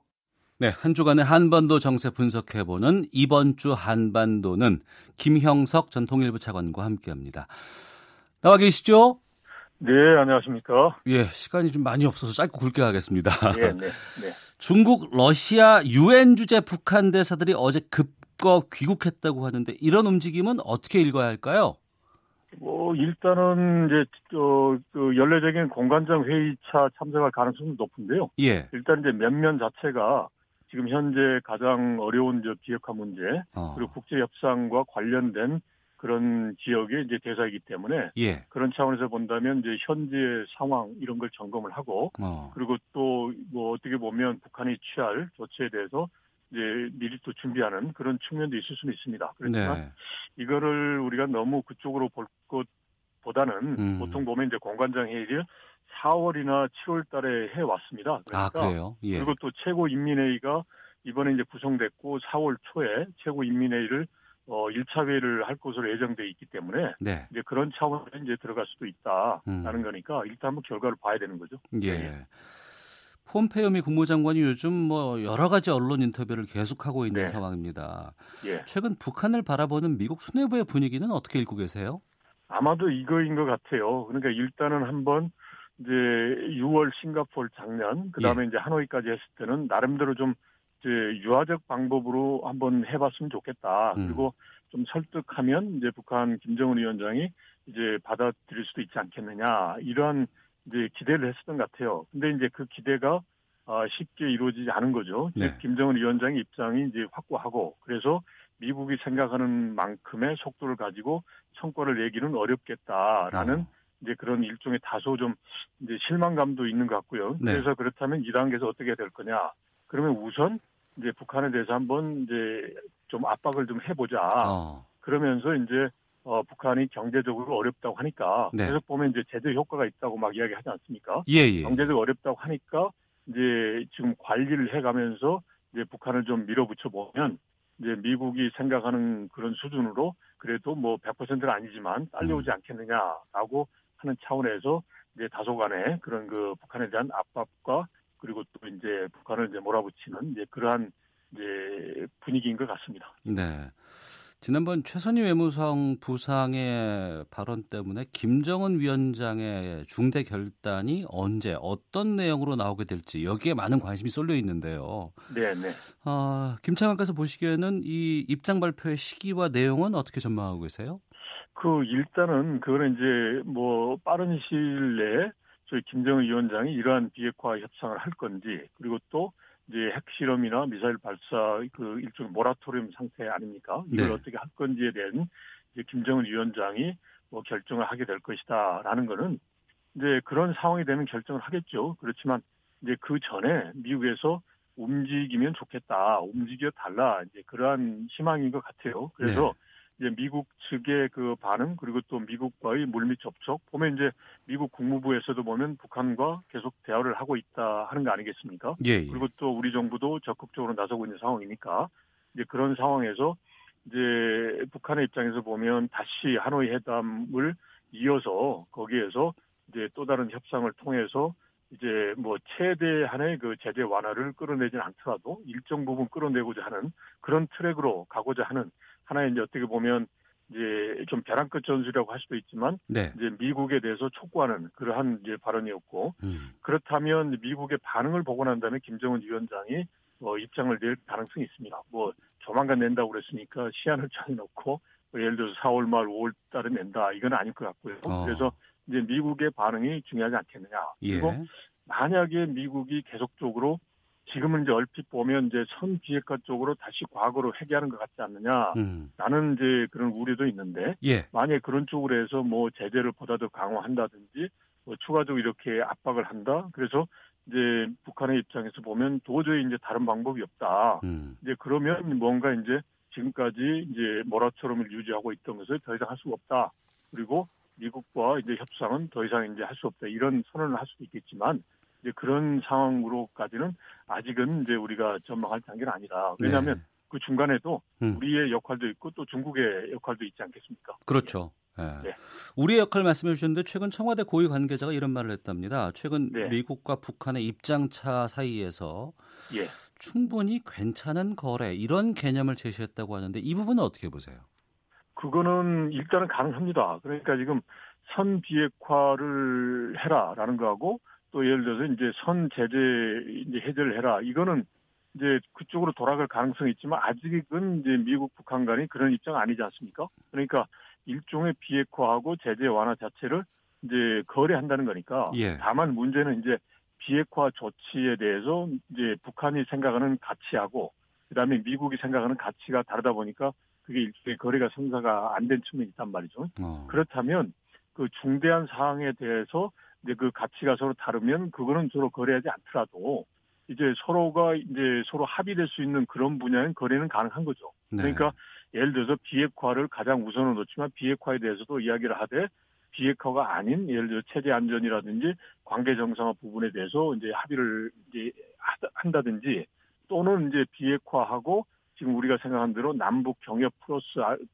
네, 한 주간의 한반도 정세 분석해보는 이번 주 한반도는 김형석 전 통일부 차관과 함께합니다. 나와 계시죠? 네, 안녕하십니까? 예, 시간이 좀 많이 없어서 짧고 굵게 하겠습니다. 네, 네, 네. 중국, 러시아 유엔 주재 북한 대사들이 어제 급거 귀국했다고 하는데 이런 움직임은 어떻게 읽어야 할까요? 뭐 일단은 이제 어, 그 연례적인 공관장 회의차 참석할 가능성은 높은데요. 예. 일단 이제 면면 자체가 지금 현재 가장 어려운 저 비핵화 문제 어. 그리고 국제 협상과 관련된 그런 지역의 이제 대사이기 때문에 예. 그런 차원에서 본다면 이제 현재 상황 이런 걸 점검을 하고 어. 그리고 또 뭐 어떻게 보면 북한이 취할 조치에 대해서 이제 미리 또 준비하는 그런 측면도 있을 수는 있습니다. 그렇지만 네. 이거를 우리가 너무 그쪽으로 볼 것보다는 음. 보통 보면 이제 공관장 회의를 4월이나 7월 달에 해 왔습니다. 아, 그러니까 아? 예. 그리고 또 최고인민회의가 이번에 이제 구성됐고 4월 초에 최고인민회의를 어 1차 회의를 할 것으로 예정돼 있기 때문에 네. 이제 그런 차원에 이제 들어갈 수도 있다라는 음. 거니까 일단 한번 결과를 봐야 되는 거죠. 예. 네. 폼페이오 미 국무장관이 요즘 뭐 여러 가지 언론 인터뷰를 계속하고 있는 네. 상황입니다. 예. 최근 북한을 바라보는 미국 수뇌부의 분위기는 어떻게 읽고 계세요? 아마도 이거인 것 같아요. 그러니까 일단은 한번 이제 6월 싱가폴 작년 그 다음에 예. 이제 하노이까지 했을 때는 나름대로 좀 이제 유화적 방법으로 한번 해봤으면 좋겠다. 음. 그리고 좀 설득하면 이제 북한 김정은 위원장이 이제 받아들일 수도 있지 않겠느냐 이러한 이제 기대를 했었던 것 같아요. 근데 이제 그 기대가 아, 쉽게 이루어지지 않은 거죠. 네. 김정은 위원장의 입장이 이제 확고하고 그래서 미국이 생각하는 만큼의 속도를 가지고 성과를 내기는 어렵겠다라는 어. 이제 그런 일종의 다소 좀 이제 실망감도 있는 것 같고요. 네. 그래서 그렇다면 이 단계에서 어떻게 될 거냐? 그러면 우선 이제 북한에 대해서 한번 이제 좀 압박을 좀 해보자. 어. 그러면서 이제 어, 북한이 경제적으로 어렵다고 하니까 네. 계속 보면 이제 제재 효과가 있다고 막 이야기하지 않습니까? 예, 예. 경제적 어렵다고 하니까 이제 지금 관리를 해가면서 이제 북한을 좀 밀어붙여 보면 이제 미국이 생각하는 그런 수준으로 그래도 뭐 100%는 아니지만 딸려오지 음. 않겠느냐라고 하는 차원에서 이제 다소간의 그런 그 북한에 대한 압박과 그리고 또 이제 북한을 이제 몰아붙이는 이제 그러한 이제 분위기인 것 같습니다. 네. 지난번 최선희 외무성 부상의 발언 때문에 김정은 위원장의 중대 결단이 언제 어떤 내용으로 나오게 될지 여기에 많은 관심이 쏠려 있는데요. 네, 네. 어, 김창환께서 보시기에는 이 입장 발표의 시기와 내용은 어떻게 전망하고 계세요? 그 일단은 그거는 이제 뭐 빠른 시일 내에 저희 김정은 위원장이 이러한 비핵화 협상을 할 건지 그리고 또 이제 핵실험이나 미사일 발사 그 일종의 모라토리움 상태 아닙니까? 이걸 네. 어떻게 할 건지에 대한 이제 김정은 위원장이 뭐 결정을 하게 될 것이다라는 거는 이제 그런 상황이 되면 결정을 하겠죠. 그렇지만 이제 그 전에 미국에서 움직이면 좋겠다, 움직여 달라 이제 그러한 희망인 것 같아요. 그래서 네. 이제 미국 측의 그 반응 그리고 또 미국과의 물밑 접촉 보면 이제 미국 국무부에서도 보면 북한과 계속 대화를 하고 있다 하는 거 아니겠습니까? 예, 예. 그리고 또 우리 정부도 적극적으로 나서고 있는 상황이니까 이제 그런 상황에서 이제 북한의 입장에서 보면 다시 하노이 회담을 이어서 거기에서 이제 또 다른 협상을 통해서 이제 뭐 최대한의 그 제재 완화를 끌어내진 않더라도 일정 부분 끌어내고자 하는 그런 트랙으로 가고자 하는 하나의 이제 어떻게 보면 이제 좀 벼랑 끝 전술이라고 할 수도 있지만 네. 이제 미국에 대해서 촉구하는 그러한 이제 발언이었고 음. 그렇다면 미국의 반응을 보고 난 다음에 김정은 위원장이 뭐 입장을 낼 가능성이 있습니다. 뭐 조만간 낸다고 그랬으니까 시한을 정해놓고 뭐 예를 들어서 4월 말 5월 달에 낸다 이건 아닐 것 같고요. 어. 그래서 이제 미국의 반응이 중요하지 않겠느냐. 그리고 예. 만약에 미국이 계속적으로 지금은 이제 얼핏 보면 이제 선 비핵화 쪽으로 다시 과거로 회귀하는 것 같지 않느냐. 음. 라는 이제 그런 우려도 있는데. 예. 만약에 그런 쪽으로 해서 뭐 제재를 보다 더 강화한다든지 뭐 추가적으로 이렇게 압박을 한다. 그래서 이제 북한의 입장에서 보면 도저히 이제 다른 방법이 없다. 음. 이제 그러면 뭔가 이제 지금까지 이제 모라토럼을 유지하고 있던 것을 더 이상 할 수가 없다. 그리고 미국과 이제 협상은 더 이상 이제 할 수 없다 이런 선언을 할 수도 있겠지만 이제 그런 상황으로까지는 아직은 이제 우리가 전망할 단계는 아니다. 왜냐하면 네. 그 중간에도 음. 우리의 역할도 있고 또 중국의 역할도 있지 않겠습니까? 그렇죠. 네. 네. 우리의 역할 말씀해 주셨는데 최근 청와대 고위 관계자가 이런 말을 했답니다. 최근 네. 미국과 북한의 입장차 사이에서 예. 충분히 괜찮은 거래 이런 개념을 제시했다고 하는데 이 부분은 어떻게 보세요? 그거는 일단은 가능합니다. 그러니까 지금 선 비핵화를 해라라는 거하고 또 예를 들어서 이제 선 제재 이제 해제를 해라. 이거는 이제 그쪽으로 돌아갈 가능성이 있지만 아직은 이제 미국 북한 간이 그런 입장 아니지 않습니까? 그러니까 일종의 비핵화하고 제재 완화 자체를 이제 거래한다는 거니까. 예. 다만 문제는 이제 비핵화 조치에 대해서 이제 북한이 생각하는 가치하고 그다음에 미국이 생각하는 가치가 다르다 보니까 그게 일종의 거래가 성사가 안 된 측면이 있단 말이죠. 어. 그렇다면 그 중대한 사항에 대해서 이제 그 가치가 서로 다르면 그거는 서로 거래하지 않더라도 이제 서로가 이제 서로 합의될 수 있는 그런 분야는 거래는 가능한 거죠. 네. 그러니까 예를 들어서 비핵화를 가장 우선으로 놓지만 비핵화에 대해서도 이야기를 하되 비핵화가 아닌 예를 들어 체제 안전이라든지 관계 정상화 부분에 대해서 이제 합의를 이제 한다든지 또는 이제 비핵화하고 지금 우리가 생각한 대로 남북 경협 플러스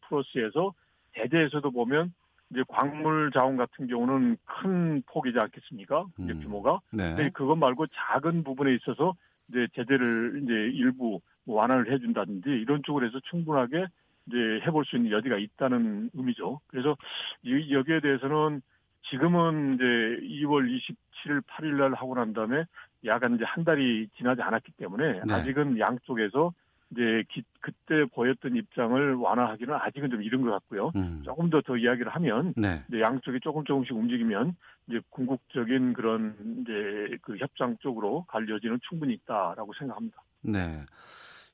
플러스에서 대대에서도 보면 이제 광물 자원 같은 경우는 큰 폭이지 않겠습니까? 이제 음. 규모가. 네. 근데 그것 말고 작은 부분에 있어서 이제 제재를 이제 일부 완화를 해준다든지 이런 쪽으로 해서 충분하게 이제 해볼 수 있는 여지가 있다는 의미죠. 그래서 이 여기에 대해서는 지금은 이제 2월 27일, 8일 날 하고 난 다음에 약간 이제 한 달이 지나지 않았기 때문에 네. 아직은 양쪽에서 이제 기, 그때 보였던 입장을 완화하기는 아직은 좀 이른 것 같고요. 음. 조금 더 더 이야기를 하면 네. 이제 양쪽이 조금 조금씩 움직이면 이제 궁극적인 그런 이제 그 협상 쪽으로 갈 여지는 충분히 있다라고 생각합니다. 네.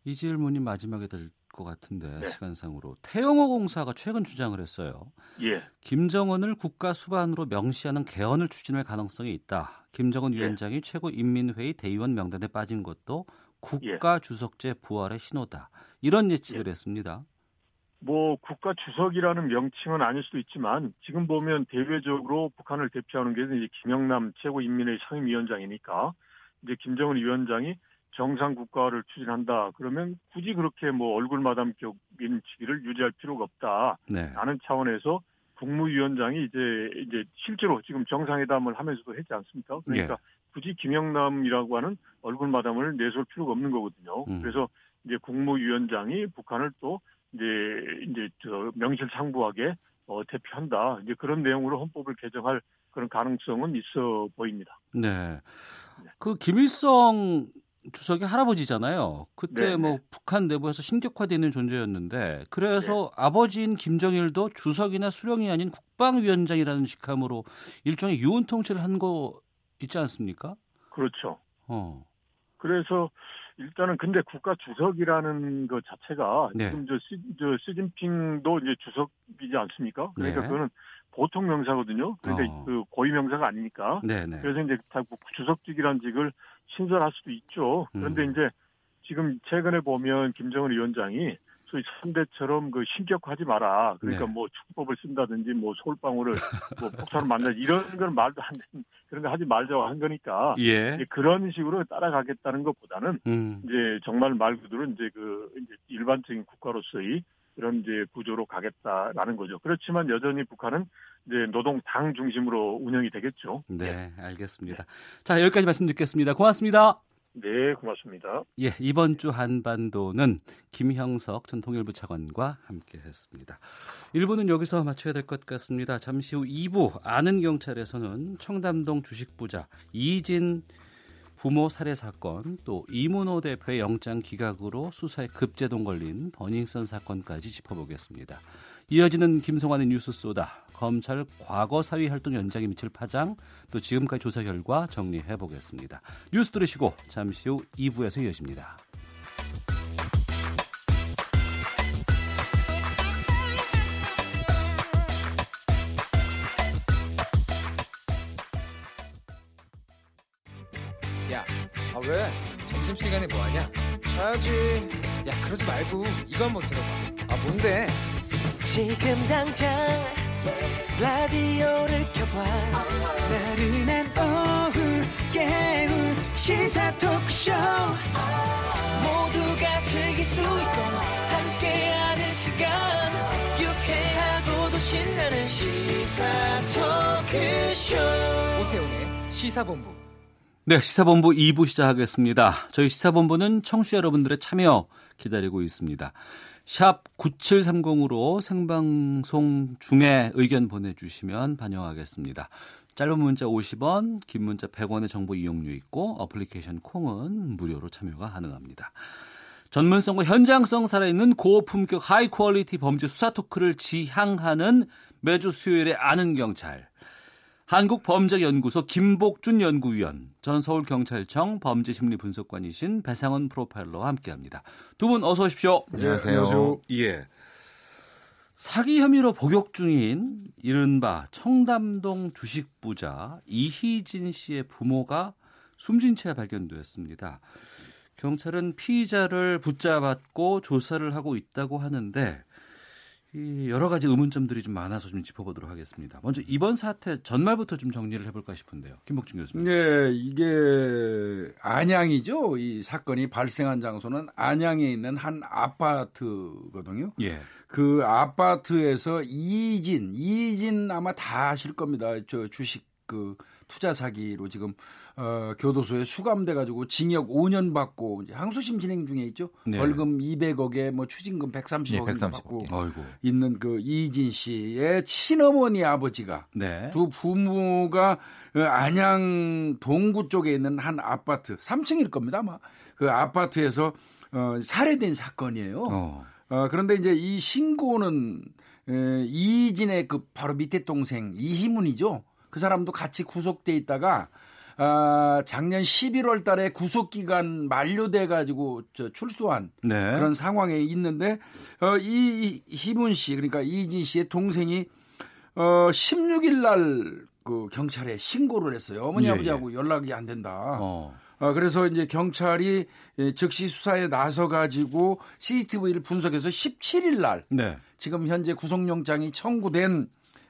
이 질문이 마지막에 될 것 같은데 네. 시간상으로 태영호 공사가 최근 주장을 했어요. 예. 김정은을 국가 수반으로 명시하는 개헌을 추진할 가능성이 있다. 김정은 예. 위원장이 최고인민회의 대의원 명단에 빠진 것도 국가 주석제 부활의 신호다. 이런 예측을 예. 했습니다. 뭐 국가 주석이라는 명칭은 아닐 수도 있지만 지금 보면 대외적으로 북한을 대표하는 게 이제 김영남 최고인민회의 상임위원장이니까 이제 김정은 위원장이 정상 국가를 추진한다. 그러면 굳이 그렇게 뭐 얼굴마담격인 취기를 유지할 필요가 없다. 네. 라는 차원에서 국무위원장이 이제 이제 실제로 지금 정상회담을 하면서도 했지 않습니까? 그러니까 예. 굳이 김영남이라고 하는 얼굴 마담을 내세울 필요가 없는 거거든요. 음. 그래서 이제 국무위원장이 북한을 또 이제 이제 저 명실상부하게 어, 대표한다. 이제 그런 내용으로 헌법을 개정할 그런 가능성은 있어 보입니다. 네. 그 김일성 주석이 할아버지잖아요. 그때 네네. 뭐 북한 내부에서 신격화되는 존재였는데 그래서 네. 아버지인 김정일도 주석이나 수령이 아닌 국방위원장이라는 직함으로 일종의 유언 통치를 한 거 있지 않습니까? 그렇죠. 어. 그래서 일단은 근데 국가 주석이라는 것 자체가 네. 지금 저, 시, 저 시진핑도 이제 주석이지 않습니까? 그러니까 네. 그거는 보통 명사거든요. 그러니까 어. 그 고위 명사가 아니니까. 네네. 네. 그래서 이제 주석직이라는 직을 신설할 수도 있죠. 그런데 음. 이제 지금 최근에 보면 김정은 위원장이 소위 선대처럼 그 신격하지 마라. 그러니까 네. 뭐 축법을 쓴다든지 뭐 서울방울을 뭐 폭탄을 만나 이런 건 말도 안 되는 그런 거 하지 말자고 한 거니까 예. 그런 식으로 따라가겠다는 것보다는 음. 이제 정말 말 그대로 이제 그 이제 일반적인 국가로서의 이런 이제 구조로 가겠다라는 거죠. 그렇지만 여전히 북한은 이제 노동당 중심으로 운영이 되겠죠. 네, 알겠습니다. 네. 자, 여기까지 말씀 듣겠습니다. 고맙습니다. 네, 고맙습니다. 예, 이번 주 한반도는 김형석 전 통일부 차관과 함께 했습니다. 1부는 여기서 마쳐야 될 것 같습니다. 잠시 후 2부 아는 경찰에서는 청담동 주식부자 이진 부모 살해 사건 또 이문호 대표의 영장 기각으로 수사에 급제동 걸린 버닝썬 사건까지 짚어보겠습니다. 이어지는 김성환의 뉴스 쏘다 검찰 과거 사위 활동 연장에 미칠 파장 또 지금까지 조사 결과 정리해 보겠습니다. 뉴스 들으시고 잠시 후 2부에서 이어집니다. 야, 아 왜? 점심시간에 뭐하냐? 자야지. 야, 그러지 말고 이거 한번 들어봐. 아, 뭔데? 지금 당장 라디오를 켜봐. 나른한 오후 깨울 시사 토크쇼. 모두가 즐길 수 있고 함께하는 시간. 유쾌하고도 신나는 시사 토크쇼. 오태훈의 시사본부. 네, 시사본부 2부 시작하겠습니다. 저희 시사본부는 청취자 여러분들의 참여 기다리고 있습니다. 샵 9730으로 생방송 중에 의견 보내주시면 반영하겠습니다. 짧은 문자 50원, 긴 문자 100원의 정보 이용료 있고 어플리케이션 콩은 무료로 참여가 가능합니다. 전문성과 현장성 살아있는 고품격 high quality 범죄 수사 토크를 지향하는 매주 수요일에 아는 경찰. 한국범죄연구소 김복준 연구위원, 전 서울경찰청 범죄심리분석관이신 배상원 프로파일러와 함께합니다. 두 분 어서 오십시오. 안녕하세요. 안녕하세요. 예. 사기 혐의로 복역 중인 이른바 청담동 주식부자 이희진 씨의 부모가 숨진 채 발견되었습니다. 경찰은 피의자를 붙잡았고 조사를 하고 있다고 하는데 이 여러 가지 의문점들이 좀 많아서 좀 짚어보도록 하겠습니다. 먼저 이번 사태 전말부터 좀 정리를 해볼까 싶은데요. 김복준 교수님. 네, 이게 안양이죠. 이 사건이 발생한 장소는 안양에 있는 한 아파트거든요. 예. 그 아파트에서 이진, 이진 아마 다 아실 겁니다. 저 주식 그 투자 사기로 지금 어, 교도소에 수감돼 가지고 징역 5년 받고 이제 항소심 진행 중에 있죠. 네. 벌금 200억에 뭐 추징금 130억 네, 130억. 받고 어이구. 있는 그 이진 씨의 친어머니 아버지가 네. 두 부모가 어, 안양 동구 쪽에 있는 한 아파트 3층일 겁니다. 아마 그 아파트에서 어, 살해된 사건이에요. 어. 어 그런데 이제 이 신고는 에, 이진의 그 바로 밑에 동생 이희문이죠. 그 사람도 같이 구속돼 있다가 아, 작년 11월 달에 구속 기간 만료돼 가지고 저 출소한 네. 그런 상황에 있는데 어, 이 희문 씨 그러니까 이진 씨의 동생이 어, 16일 날 그 경찰에 신고를 했어요. 어머니 예, 아버지하고 예. 연락이 안 된다. 어. 어, 그래서 이제 경찰이 예, 즉시 수사에 나서 가지고 CCTV를 분석해서 17일 날 네. 지금 현재 구속영장이 청구된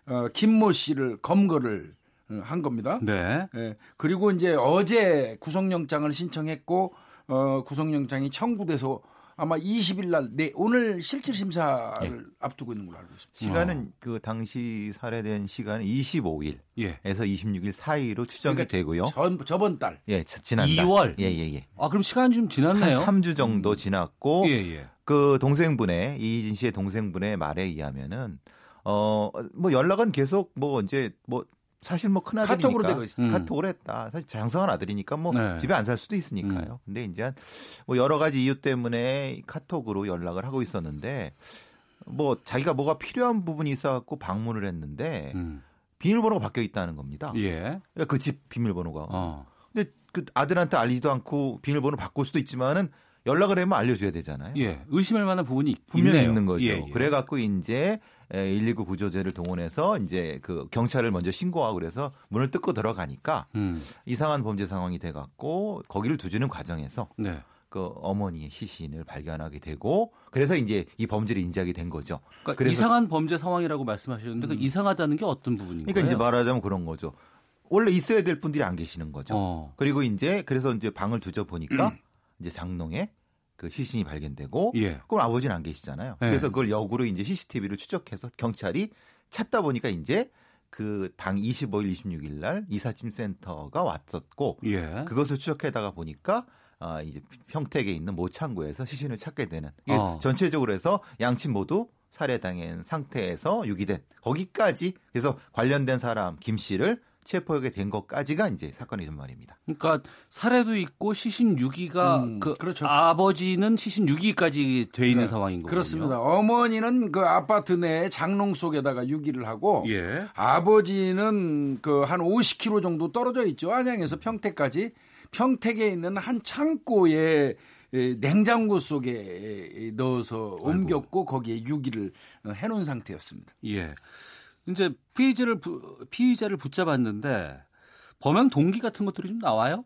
어, 김모 씨를 검거를 어, 한 겁니다. 네. 네. 그리고 이제 어제 구속영장을 신청했고 어, 구속영장이 청구돼서 아마 20일 날 네, 오늘 실질 심사를 예. 앞두고 있는 걸로 알고 있습니다. 시간은 어. 그 당시 살해된 시간은 25일에서 예. 26일 사이로 추정이 그러니까 되고요. 전, 저번 달. 예, 지난 2월. 예, 예, 예. 아, 그럼 시간이 좀 지났네요. 한 3주 정도 음. 지났고 예, 예. 그 동생분의 이희진 씨의 동생분의 말에 의하면은 어, 뭐 연락은 계속 뭐 이제 뭐 사실 뭐 큰 아들이니까 카톡으로 되고 있 음. 카톡을 했다. 사실 장성한 아들이니까 뭐 네. 집에 안 살 수도 있으니까요. 음. 근데 이제 뭐 여러 가지 이유 때문에 카톡으로 연락을 하고 있었는데 뭐 자기가 뭐가 필요한 부분이 있어 갖고 방문을 했는데 음. 비밀번호가 바뀌어 있다는 겁니다. 예. 그러니까 그 집 비밀번호가. 어. 근데 그 아들한테 알리지도 않고 비밀번호 바꿀 수도 있지만은 연락을 하면 알려줘야 되잖아요. 예. 의심할 만한 부분이 분명히 있네요. 있는 거죠. 예, 예. 그래갖고 이제 119 구조대를 동원해서 이제 그 경찰을 먼저 신고하고 그래서 문을 뜯고 들어가니까 음. 이상한 범죄 상황이 돼갖고 거기를 두주는 과정에서 네. 그 어머니의 시신을 발견하게 되고 그래서 이제 이 범죄를 인지하게 된 거죠. 그러니까 그래서 이상한 범죄 상황이라고 말씀하셨는데 그 음. 그 이상하다는 게 어떤 부분인가요? 그러니까 이제 말하자면 그런 거죠. 원래 있어야 될 분들이 안 계시는 거죠. 어. 그리고 이제 그래서 이제 방을 두져 보니까 음. 이제 장롱에 그 시신이 발견되고 예. 그럼 아버지는 안 계시잖아요. 예. 그래서 그걸 역으로 이제 CCTV를 추적해서 경찰이 찾다 보니까 이제 그 당 25일, 26일 날 이사짐 센터가 왔었고 예. 그것을 추적해다가 보니까 아 이제 평택에 있는 모창구에서 시신을 찾게 되는 이게 어. 전체적으로 해서 양친 모두 살해당한 상태에서 유기된 거기까지 그래서 관련된 사람 김 씨를 체포하게 된 것까지가 이제 사건이란 말입니다. 그러니까 살해도 있고 시신 유기가 음, 그 그렇죠. 아버지는 시신 유기까지 돼 있는 네. 상황인 거죠. 그렇습니다. 어머니는 그 아파트 내 장롱 속에다가 유기를 하고 예. 아버지는 그 한 50km 정도 떨어져 있죠. 안양에서 평택까지 평택에 있는 한 창고에 냉장고 속에 넣어서 아이고. 옮겼고 거기에 유기를 해놓은 상태였습니다. 예. 이제 피의자를 피의자를 붙잡았는데 범행 동기 같은 것들이 좀 나와요?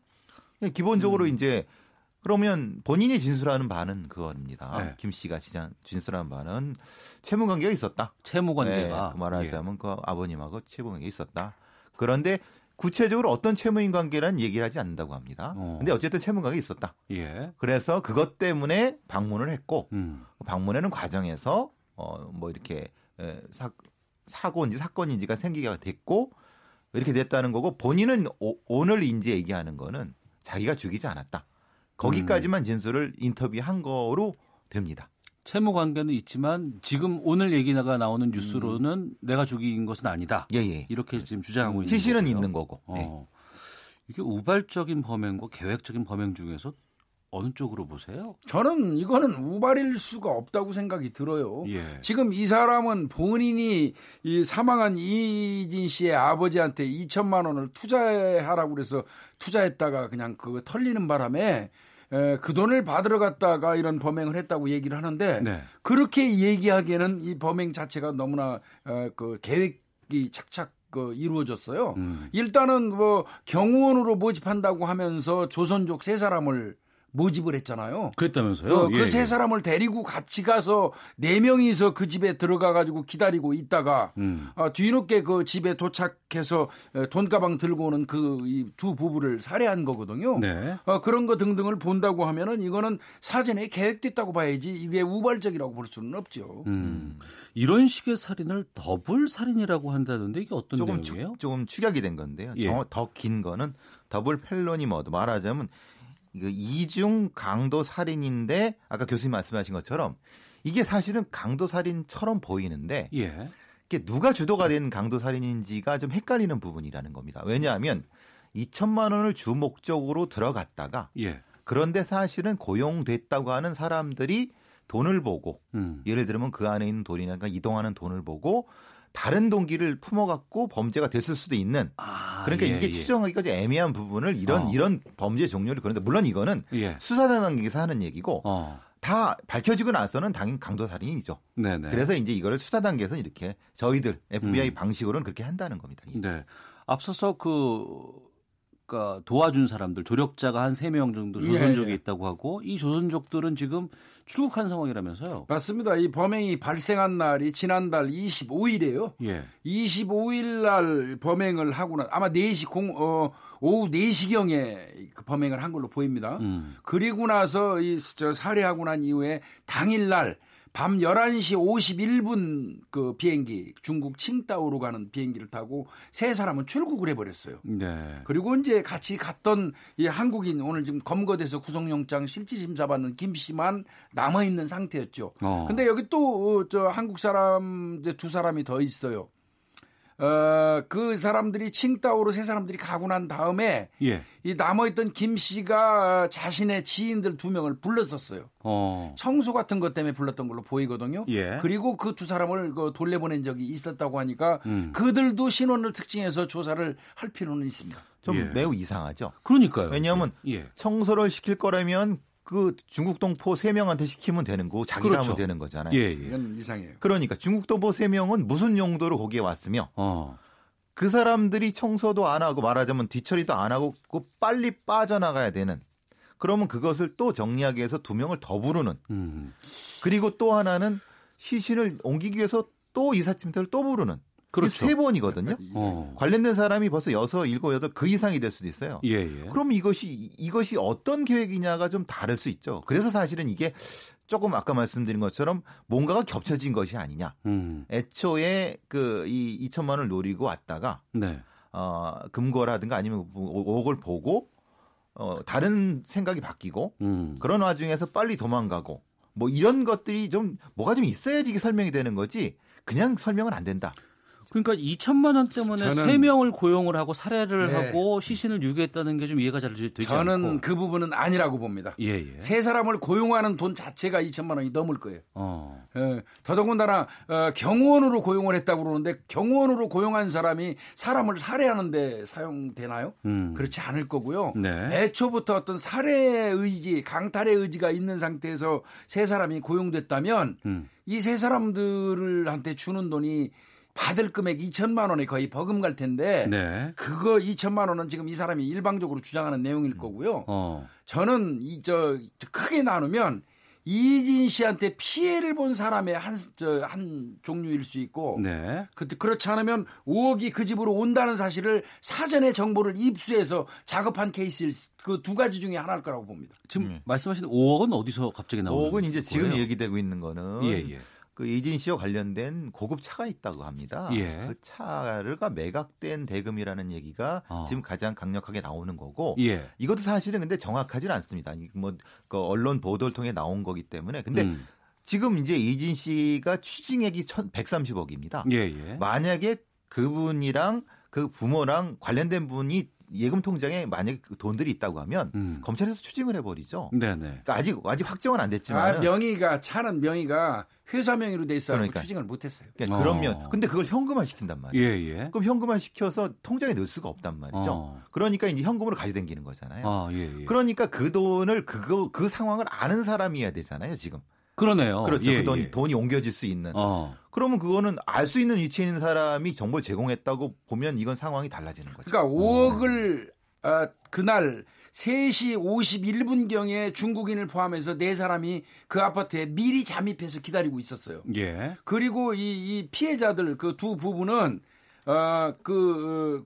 네, 기본적으로 음. 이제 그러면 본인이 진술하는 바는 그겁니다. 네. 김 씨가 진술하는 바는 채무 관계가 있었다. 채무 관계가 네, 그 말하자면 예. 그 아버님하고 채무 관계가 있었다. 그런데 구체적으로 어떤 채무인 관계라는 얘기를 하지 않는다고 합니다. 어. 근데 어쨌든 채무 관계가 있었다. 예. 그래서 그것 때문에 방문을 했고 음. 방문하는 과정에서 어뭐 이렇게 에, 사, 사고인지 사건인지가 생기게 됐고 이렇게 됐다는 거고 본인은 오, 오늘 인제 얘기하는 거는 자기가 죽이지 않았다. 거기까지만 음. 진술을 인터뷰한 거로 됩니다. 채무 관계는 있지만 지금 오늘 얘기가 나오는 뉴스로는 음. 내가 죽인 것은 아니다. 예, 예. 이렇게 지금 주장하고 있는 시신은 거고요. 있는 거고. 어. 네. 이게 우발적인 범행과 계획적인 범행 중에서 어느 쪽으로 보세요? 저는 이거는 우발일 수가 없다고 생각이 들어요. 예. 지금 이 사람은 본인이 이 사망한 이진 씨의 아버지한테 2천만 원을 투자하라고 그래서 투자했다가 그냥 그 털리는 바람에 에, 그 돈을 받으러 갔다가 이런 범행을 했다고 얘기를 하는데 네. 그렇게 얘기하기에는 이 범행 자체가 너무나 어, 그 계획이 착착 그 이루어졌어요. 음. 일단은 뭐 경호원으로 모집한다고 하면서 조선족 세 사람을 모집을 했잖아요. 그랬다면서요? 그세 그 예, 예. 사람을 데리고 같이 가서 네 명이서 그 집에 들어가 가지고 기다리고 있다가 음. 어, 뒤늦게 그 집에 도착해서 어, 돈가방 들고 오는 그 두 부부를 살해한 거거든요. 네. 어, 그런 거 등등을 본다고 하면은 이거는 사전에 계획됐다고 봐야지 이게 우발적이라고 볼 수는 없죠. 음. 이런 식의 살인을 더블 살인이라고 한다는데 이게 어떤 조금 내용이에요? 추, 조금 축약이 된 건데요. 예. 더긴 거는 double felony murder 말하자면 이거 이중 강도 살인인데 아까 교수님 말씀하신 것처럼 이게 사실은 강도 살인처럼 보이는데 예. 이게 누가 주도가 된 강도 살인인지가 좀 헷갈리는 부분이라는 겁니다. 왜냐하면 2천만 원을 주 목적으로 들어갔다가 예. 그런데 사실은 고용됐다고 하는 사람들이 돈을 보고 음. 예를 들면 그 안에 있는 돈이나 이동하는 돈을 보고 다른 동기를 품어갖고 범죄가 됐을 수도 있는 아, 그러니까 예, 이게 예. 추정하기가 좀 애매한 부분을 이런 어. 이런 범죄 종류를 그런데 물론 이거는 예. 수사 단계에서 하는 얘기고 어. 다 밝혀지고 나서는 당연 강도 살인이죠. 네네. 그래서 이제 이거를 수사 단계에서 이렇게 저희들 FBI 음. 방식으로는 그렇게 한다는 겁니다. 네. 앞서서 그 그러니까 도와준 사람들 조력자가 한 세 명 정도 조선족이 예, 예. 있다고 하고 이 조선족들은 지금 출국한 상황이라면서요? 맞습니다. 이 범행이 발생한 날이 지난달 25일이에요. 예. 25일 날 범행을 하고 나 아마 4시 공 어, 오후 4시경에 그 범행을 한 걸로 보입니다. 음. 그리고 나서 이 저 살해하고 난 이후에 당일 날 밤 11시 51분 그 비행기 중국 칭다오로 가는 비행기를 타고 세 사람은 출국을 해버렸어요. 네. 그리고 이제 같이 갔던 이 한국인 오늘 지금 검거돼서 구속영장 실질심사 받는 김 씨만 남아 있는 상태였죠. 어. 근데 여기 또저 어, 한국 사람 이제 두 사람이 더 있어요. 어, 그 사람들이 칭따오로 세 사람들이 가고 난 다음에 예. 이 남아있던 김 씨가 자신의 지인들 두 명을 불렀었어요. 어. 청소 같은 것 때문에 불렀던 걸로 보이거든요. 예. 그리고 그 두 사람을 그 돌려보낸 적이 있었다고 하니까 음. 그들도 신원을 특징해서 조사를 할 필요는 있습니다. 좀 예. 매우 이상하죠. 그러니까요. 왜냐하면 예. 청소를 시킬 거라면 그 중국 동포 세 명한테 시키면 되는 거고 자기가 그렇죠. 하면 되는 거잖아요. 예, 예. 이건 이상해요. 그러니까 중국 동포 세 명은 무슨 용도로 거기에 왔으며 어. 그 사람들이 청소도 안 하고 말하자면 뒤처리도 안 하고 빨리 빠져나가야 되는 그러면 그것을 또 정리하기 위해서 두 명을 더 부르는 음. 그리고 또 하나는 시신을 옮기기 위해서 또 이삿짐터를 또 부르는 그렇죠. 세 번이거든요. 어. 관련된 사람이 벌써 여섯, 일곱, 여덟 그 이상이 될 수도 있어요. 예, 예. 그럼 이것이 이것이 어떤 계획이냐가 좀 다를 수 있죠. 그래서 사실은 이게 조금 아까 말씀드린 것처럼 뭔가가 겹쳐진 것이 아니냐. 음. 애초에 그 이 2천만 원을 노리고 왔다가 네. 어, 금고라든가 아니면 5억을 보고 어, 다른 생각이 바뀌고 음. 그런 와중에서 빨리 도망가고 뭐 이런 것들이 좀 뭐가 좀 있어야지 이게 설명이 되는 거지 그냥 설명은 안 된다. 그러니까 2천만 원 때문에 세 명을 고용을 하고 살해를 네. 하고 시신을 유기했다는 게 좀 이해가 잘 되지 저는 않고. 그 부분은 아니라고 봅니다. 예, 예. 세 사람을 고용하는 돈 자체가 2천만 원이 넘을 거예요. 어. 예, 더더군다나 어, 경호원으로 고용을 했다고 그러는데 경호원으로 고용한 사람이 사람을 살해하는데 사용되나요? 음. 그렇지 않을 거고요. 네. 애초부터 어떤 살해 의지, 강탈의 의지가 있는 상태에서 세 사람이 고용됐다면 음. 이세 사람들한테 주는 돈이 받을 금액 2천만 원이 거의 버금 갈 텐데 네. 그거 2천만 원은 지금 이 사람이 일방적으로 주장하는 내용일 음. 거고요. 어. 저는 이 저 크게 나누면 이진 씨한테 피해를 본 사람의 한, 저, 한 종류일 수 있고, 네. 그, 그렇지 않으면 5억이 그 집으로 온다는 사실을 사전에 정보를 입수해서 작업한 케이스일 그 두 가지 중에 하나일 거라고 봅니다. 지금 음. 말씀하신 5억은 어디서 갑자기 나오는 5억은 이제 지금 얘기되고 있는 거는 예, 예. 그 이진 씨와 관련된 고급 차가 있다고 합니다. 예. 그 차가 매각된 대금이라는 얘기가 어. 지금 가장 강력하게 나오는 거고 예. 이것도 사실은 근데 정확하지는 않습니다. 뭐 그 언론 보도를 통해 나온 거기 때문에 근데 음. 지금 이제 이진 씨가 취징액이 130억입니다. 예, 예. 만약에 그분이랑 그 부모랑 관련된 분이 예금 통장에 만약에 그 돈들이 있다고 하면 음. 검찰에서 추징을 해버리죠. 네네. 그러니까 아직 아직 확정은 안 됐지만 아, 명의가 차는 명의가 회사 명의로 돼 있어서 그러니까. 추징을 못했어요. 그러니까 어. 그러면 근데 그걸 현금화 시킨단 말이에요. 예, 예. 그럼 현금화 시켜서 통장에 넣을 수가 없단 말이죠. 어. 그러니까 이제 현금으로 가져다니는 거잖아요. 아, 예, 예. 그러니까 그 돈을 그거 그 상황을 아는 사람이어야 되잖아요. 지금. 그러네요. 그렇죠. 예, 그 돈, 예. 돈이 옮겨질 수 있는. 어. 그러면 그거는 알 수 있는 위치에 있는 사람이 정보를 제공했다고 보면 이건 상황이 달라지는 거죠. 그러니까 5억을 어. 어, 그날 3시 51분경에 중국인을 포함해서 네 사람이 그 아파트에 미리 잠입해서 기다리고 있었어요. 예. 그리고 이, 이 피해자들 그 두 부부는 어그 어,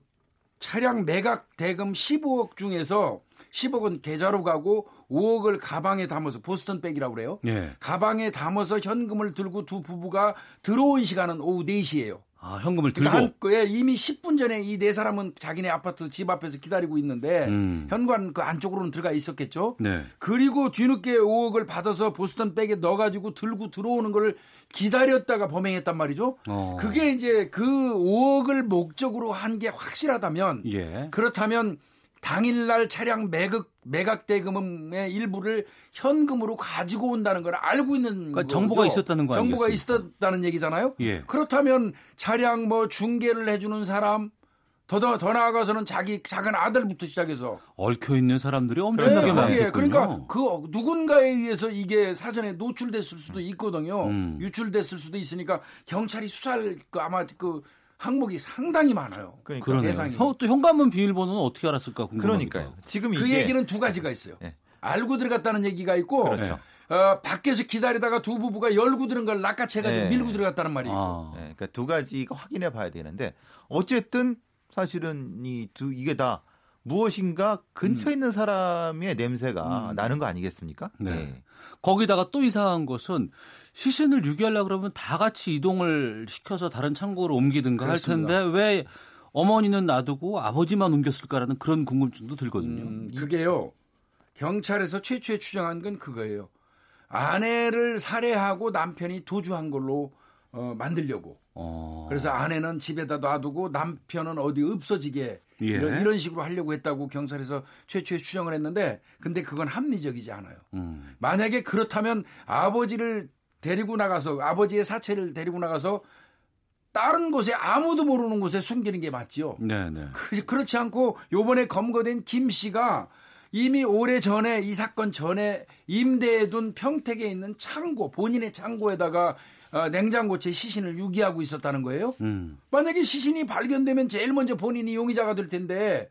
차량 매각 대금 15억 중에서 10억은 계좌로 가고 5억을 가방에 담아서 보스턴 백이라고 그래요. 예. 가방에 담아서 현금을 들고 두 부부가 들어온 시간은 오후 4시예요. 아, 현금을 들고 그러니까 한, 예, 이미 10분 전에 이 네 사람은 자기네 아파트 집 앞에서 기다리고 있는데 음. 현관 그 안쪽으로는 들어가 있었겠죠. 네. 그리고 뒤늦게 5억을 받아서 보스턴 백에 넣어 가지고 들고 들어오는 걸 기다렸다가 범행했단 말이죠. 어. 그게 이제 그 5억을 목적으로 한 게 확실하다면 예. 그렇다면 당일날 차량 매각 매각 대금의 일부를 현금으로 가지고 온다는 걸 알고 있는 그러니까. 정보가 있었다는 거 정보가 있었다는 얘기잖아요. 예. 그렇다면 차량 뭐 중개를 해주는 사람 더, 더 나아가서는 자기 작은 아들부터 시작해서 얽혀 있는 사람들이 엄청나게 네, 많겠군요. 그러니까 그 누군가에 의해서 이게 사전에 노출됐을 수도 있거든요. 음. 유출됐을 수도 있으니까 경찰이 수사할 그 아마 그 항목이 상당히 많아요. 그러니까 대상이. 형, 또 현관문 비밀번호는 어떻게 알았을까 궁금합니다. 그러니까요. 지금 그 이게... 얘기는 두 가지가 있어요. 네. 알고 들어갔다는 얘기가 있고 그렇죠. 어, 밖에서 기다리다가 두 부부가 열고 들은 걸 낚아채가지고 네. 밀고 들어갔다는 말이 있고. 아. 네. 그러니까 두 가지가 확인해 봐야 되는데 어쨌든 사실은 이 두 이게 다 무엇인가 근처에 음. 있는 사람의 냄새가 음. 나는 거 아니겠습니까? 네. 네. 거기다가 또 이상한 것은 시신을 유기하려 그러면 다 같이 이동을 시켜서 다른 창고로 옮기든가 그렇습니다. 할 텐데 왜 어머니는 놔두고 아버지만 옮겼을까라는 그런 궁금증도 들거든요. 음, 그게요. 경찰에서 최초에 추정한 건 그거예요. 아내를 살해하고 남편이 도주한 걸로 어, 만들려고. 어. 그래서 아내는 집에다 놔두고 남편은 어디 없어지게 예. 이런, 이런, 식으로 하려고 했다고 경찰에서 최초에 추정을 했는데 근데 그건 합리적이지 않아요. 음. 만약에 그렇다면 아버지를 데리고 나가서 아버지의 사체를 데리고 나가서 다른 곳에 아무도 모르는 곳에 숨기는 게 맞지요. 네네. 그, 그렇지 않고 요번에 검거된 김 씨가 이미 오래 전에 이 사건 전에 임대해 둔 평택에 있는 창고 본인의 창고에다가 어, 냉장고체 시신을 유기하고 있었다는 거예요. 음. 만약에 시신이 발견되면 제일 먼저 본인이 용의자가 될 텐데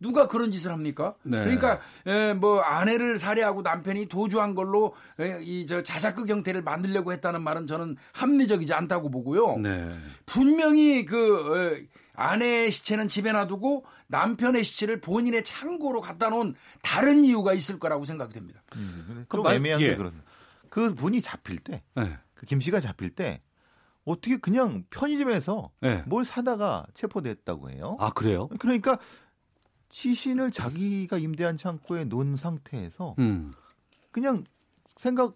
누가 그런 짓을 합니까? 네. 그러니까 에, 뭐 아내를 살해하고 남편이 도주한 걸로 이 저 자작극 형태를 만들려고 했다는 말은 저는 합리적이지 않다고 보고요. 네. 분명히 그 에, 아내의 시체는 집에 놔두고 남편의 시체를 본인의 창고로 갖다 놓은 다른 이유가 있을 거라고 생각이 됩니다. 음, 좀 애매한 게 예. 그런. 그 분이 잡힐 때, 네. 그김 씨가 잡힐 때 어떻게 그냥 편의점에서 네. 뭘 사다가 체포됐다고 해요? 아 그래요? 그러니까 시신을 자기가 임대한 창고에 놓은 상태에서 음. 그냥 생각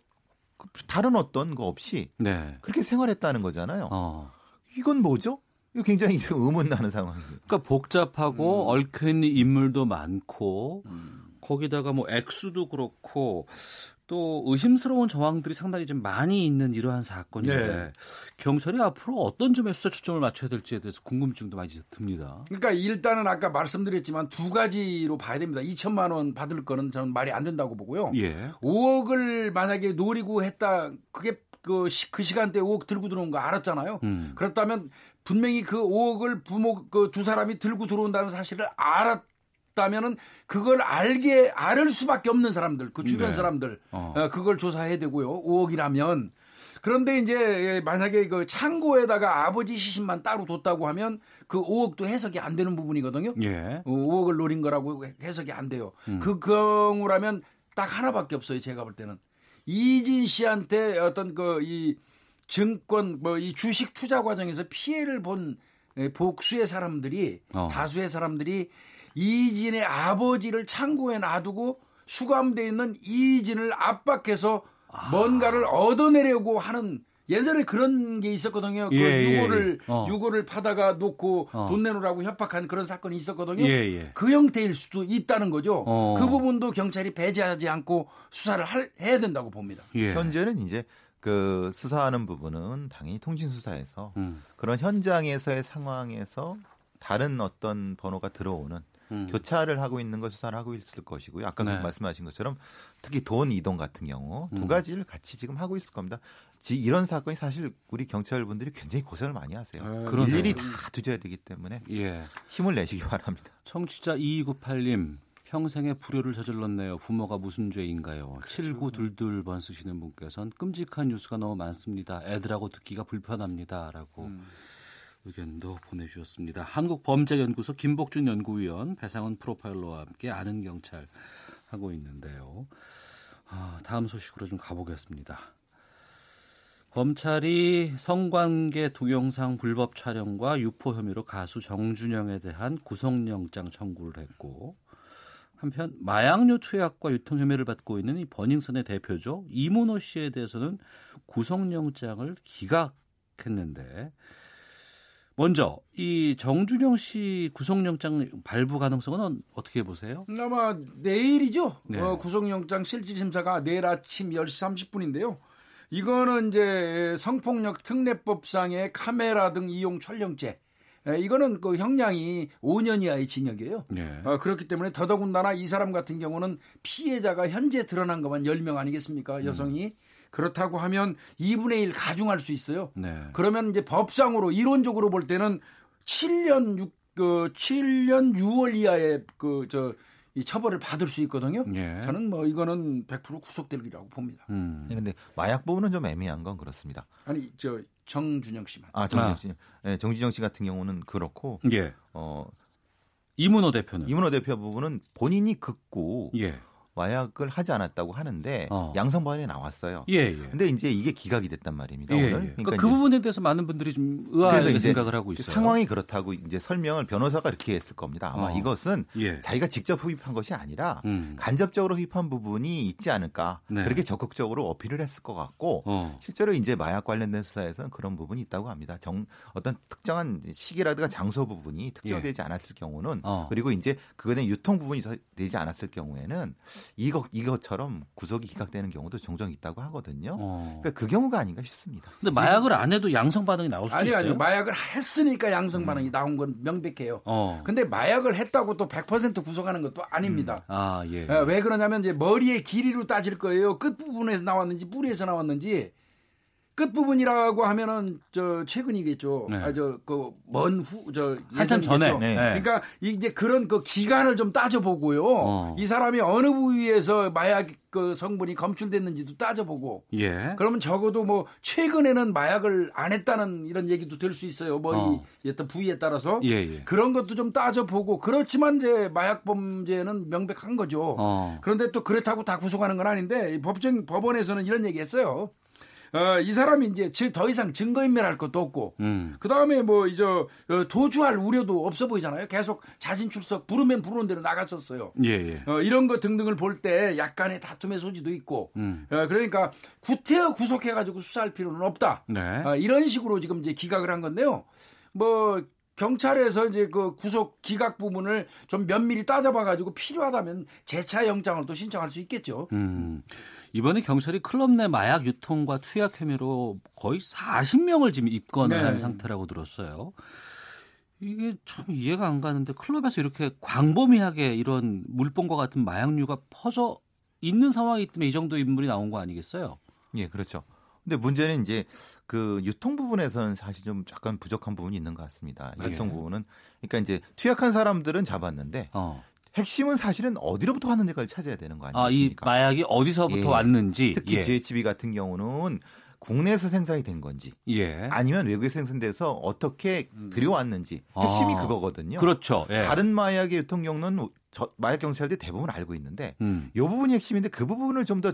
다른 어떤 거 없이 네. 그렇게 생활했다는 거잖아요. 어. 이건 뭐죠? 이거 굉장히 의문 나는 상황이에요. 그러니까 복잡하고 음. 얽혀 있는 인물도 많고 음. 거기다가 뭐 액수도 그렇고 또 의심스러운 정황들이 상당히 좀 많이 있는 이러한 사건인데 네. 경찰이 앞으로 어떤 점에 수사 초점을 맞춰야 될지에 대해서 궁금증도 많이 듭니다. 그러니까 일단은 아까 말씀드렸지만 두 가지로 봐야 됩니다. 2천만 원 받을 거는 저는 말이 안 된다고 보고요. 예. 5억을 만약에 노리고 했다 그게 그, 시, 그 시간대 5억 들고 들어온 거 알았잖아요. 음. 그렇다면 분명히 그 5억을 부모 그 두 사람이 들고 들어온다는 사실을 알았 다면은 그걸 알게 알을 수밖에 없는 사람들, 그 주변 네. 사람들 어. 어. 그걸 조사해야 되고요. 5억이라면 그런데 이제 만약에 그 창고에다가 아버지 시신만 따로 뒀다고 하면 그 5억도 해석이 안 되는 부분이거든요. 예. 5억을 어, 노린 거라고 해석이 안 돼요. 음. 그 경우라면 딱 하나밖에 없어요. 제가 볼 때는 이진 씨한테 어떤 그 이 증권 뭐 이 주식 투자 과정에서 피해를 본 복수의 사람들이 어. 다수의 사람들이 이진의 아버지를 창고에 놔두고 수감돼 있는 이진을 압박해서 아. 뭔가를 얻어내려고 하는 예전에 그런 게 있었거든요. 그 예, 그 유고를 예, 예. 어. 유고를 파다가 놓고 어. 돈 내놓으라고 협박한 그런 사건이 있었거든요. 예, 예. 그 형태일 수도 있다는 거죠. 어. 그 부분도 경찰이 배제하지 않고 수사를 할, 해야 된다고 봅니다. 예. 현재는 이제 그 수사하는 부분은 당연히 통신 수사에서 음. 그런 현장에서의 상황에서 다른 어떤 번호가 들어오는 음. 교차를 하고 있는 걸 수사를 하고 있을 것이고요. 아까 네. 말씀하신 것처럼 특히 돈 이동 같은 경우 두 음. 가지를 같이 지금 하고 있을 겁니다. 지, 이런 사건이 사실 우리 경찰분들이 굉장히 고생을 많이 하세요. 아, 일일이 다 뒤져야 되기 때문에 예. 힘을 내시기 바랍니다. 청취자 2298님 평생의 불효를 저질렀네요. 부모가 무슨 죄인가요? 그렇죠. 7922번 쓰시는 분께서는 끔찍한 뉴스가 너무 많습니다. 애들하고 듣기가 불편합니다 라고 음. 의견도 보내주셨습니다. 한국범죄연구소 김복준 연구위원, 배상훈 프로파일러와 함께 아는 경찰 하고 있는데요. 아, 다음 소식으로 좀 가보겠습니다. 검찰이 성관계 동영상 불법 촬영과 유포 혐의로 가수 정준영에 대한 구속영장 청구를 했고 한편 마약류 투약과 유통 혐의를 받고 있는 이 버닝썬의 대표죠 이문호 씨에 대해서는 구속영장을 기각했는데 먼저 이 정준영 씨 구속영장 발부 가능성은 어떻게 보세요? 아마 내일이죠. 네. 어, 구속영장 실질 심사가 내일 아침 10시 30분인데요. 이거는 이제 성폭력 특례법상의 카메라 등 이용 촬영죄. 이거는 그 형량이 5년 이하의 징역이에요. 네. 어, 그렇기 때문에 더더군다나 이 사람 같은 경우는 피해자가 현재 드러난 것만 10명 아니겠습니까? 여성이. 음. 그렇다고 하면 2분의 1 가중할 수 있어요. 네. 그러면 이제 법상으로 이론적으로 볼 때는 7년 6, 그 7년 6월 이하의 그저 이 처벌을 받을 수 있거든요. 예. 저는 뭐 이거는 100% 구속되리라고 봅니다. 음. 네, 근데 마약 부분은 좀 애매한 건 그렇습니다. 아니 저 정준영 씨만. 아 정준영 씨. 네, 정준영 씨 같은 경우는 그렇고. 예. 어 이문호 대표는 이문호 대표 부분은 본인이 긋고 예. 마약을 하지 않았다고 하는데 어. 양성 반응이 나왔어요. 예, 예. 근데 이제 이게 기각이 됐단 말입니다. 예, 오늘. 예. 그러니까, 그러니까 그 부분에 대해서 많은 분들이 좀 의아하게 생각을 하고 있어요. 상황이 그렇다고 이제 설명을 변호사가 이렇게 했을 겁니다. 아마 어. 이것은 예. 자기가 직접 흡입한 것이 아니라 음. 간접적으로 흡입한 부분이 있지 않을까 네. 그렇게 적극적으로 어필을 했을 것 같고 어. 실제로 이제 마약 관련된 수사에서는 그런 부분이 있다고 합니다. 정, 어떤 특정한 시기라든가 장소 부분이 특정되지 예. 않았을 경우는 어. 그리고 이제 대한 유통 부분이 되지 않았을 경우에는 이것 이것처럼 구속이 기각되는 경우도 종종 있다고 하거든요. 어. 그러니까 그 경우가 아닌가 싶습니다. 근데 마약을 안 해도 양성 반응이 나올 수도 아니, 있어요. 아니 마약을 했으니까 양성 음. 반응이 음. 나온 건 명백해요. 어. 근데 마약을 했다고 또 100% 구속하는 것도 아닙니다. 음. 아 예. 어, 왜 그러냐면 이제 머리의 길이로 따질 거예요. 끝 부분에서 나왔는지 뿌리에서 나왔는지 끝부분이라고 하면은 저 최근이겠죠. 네. 아저 그 먼 후 저 한참 전에. 네. 그러니까 이제 그런 그 기간을 좀 따져보고요. 어. 이 사람이 어느 부위에서 마약 그 성분이 검출됐는지도 따져보고. 예. 그러면 적어도 뭐 최근에는 마약을 안 했다는 이런 얘기도 될 수 있어요. 머리 어. 어떤 부위에 따라서 예, 예. 그런 것도 좀 따져보고 그렇지만 이제 마약 범죄는 명백한 거죠. 어. 그런데 또 그렇다고 다 구속하는 건 아닌데 법정 법원에서는 이런 얘기했어요. 어, 이 사람이 이제 더 이상 증거인멸할 것도 없고, 음. 그 다음에 뭐 이제 어, 도주할 우려도 없어 보이잖아요. 계속 자진 출석 부르면 부르는 대로 나갔었어요. 예, 예. 어, 이런 것 등등을 볼 때 약간의 다툼의 소지도 있고, 음. 어, 그러니까 구태여 구속해가지고 수사할 필요는 없다. 네. 어, 이런 식으로 지금 이제 기각을 한 건데요. 뭐 경찰에서 이제 그 구속 기각 부분을 좀 면밀히 따져봐가지고 필요하다면 재차 영장을 또 신청할 수 있겠죠. 음. 이번에 경찰이 클럽 내 마약 유통과 투약 혐의로 거의 40명을 지금 입건을 네. 한 상태라고 들었어요. 이게 참 이해가 안 가는데 클럽에서 이렇게 광범위하게 이런 물범과 같은 마약류가 퍼져 있는 상황이기 때문에 이 정도 인물이 나온 거 아니겠어요? 예, 그렇죠. 근데 문제는 이제 그 유통 부분에서는 사실 좀 약간 부족한 부분이 있는 것 같습니다. 유통 네. 부분은 그러니까 이제 투약한 사람들은 잡았는데 어. 핵심은 사실은 어디로부터 왔는지까지 찾아야 되는 거 아니겠습니까? 아, 이 마약이 어디서부터 예. 왔는지. 특히 예. GHB 같은 경우는 국내에서 생산이 된 건지 예. 아니면 외국에서 생산돼서 어떻게 음. 들여왔는지 핵심이 아, 그거거든요. 그렇죠. 예. 다른 마약의 유통 경로는 마약 경찰들이 대부분 알고 있는데 음. 이 부분이 핵심인데 그 부분을 좀 더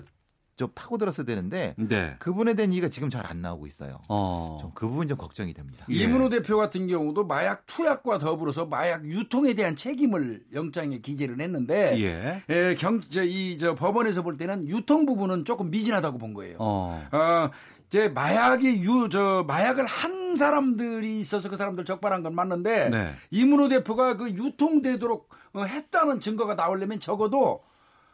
좀 파고들었어야 되는데 네. 그분에 대한 얘기가 지금 잘 안 나오고 있어요. 어. 좀그 부분 좀 걱정이 됩니다. 예. 이문호 대표 같은 경우도 마약 투약과 더불어서 마약 유통에 대한 책임을 영장에 기재를 했는데 예. 예, 경, 저, 이, 저 법원에서 볼 때는 유통 부분은 조금 미진하다고 본 거예요. 어. 어 이제 마약이 유, 저, 마약을 한 사람들이 있어서 그 사람들 적발한 건 맞는데 네. 이문호 대표가 그 유통되도록 어, 했다는 증거가 나오려면 적어도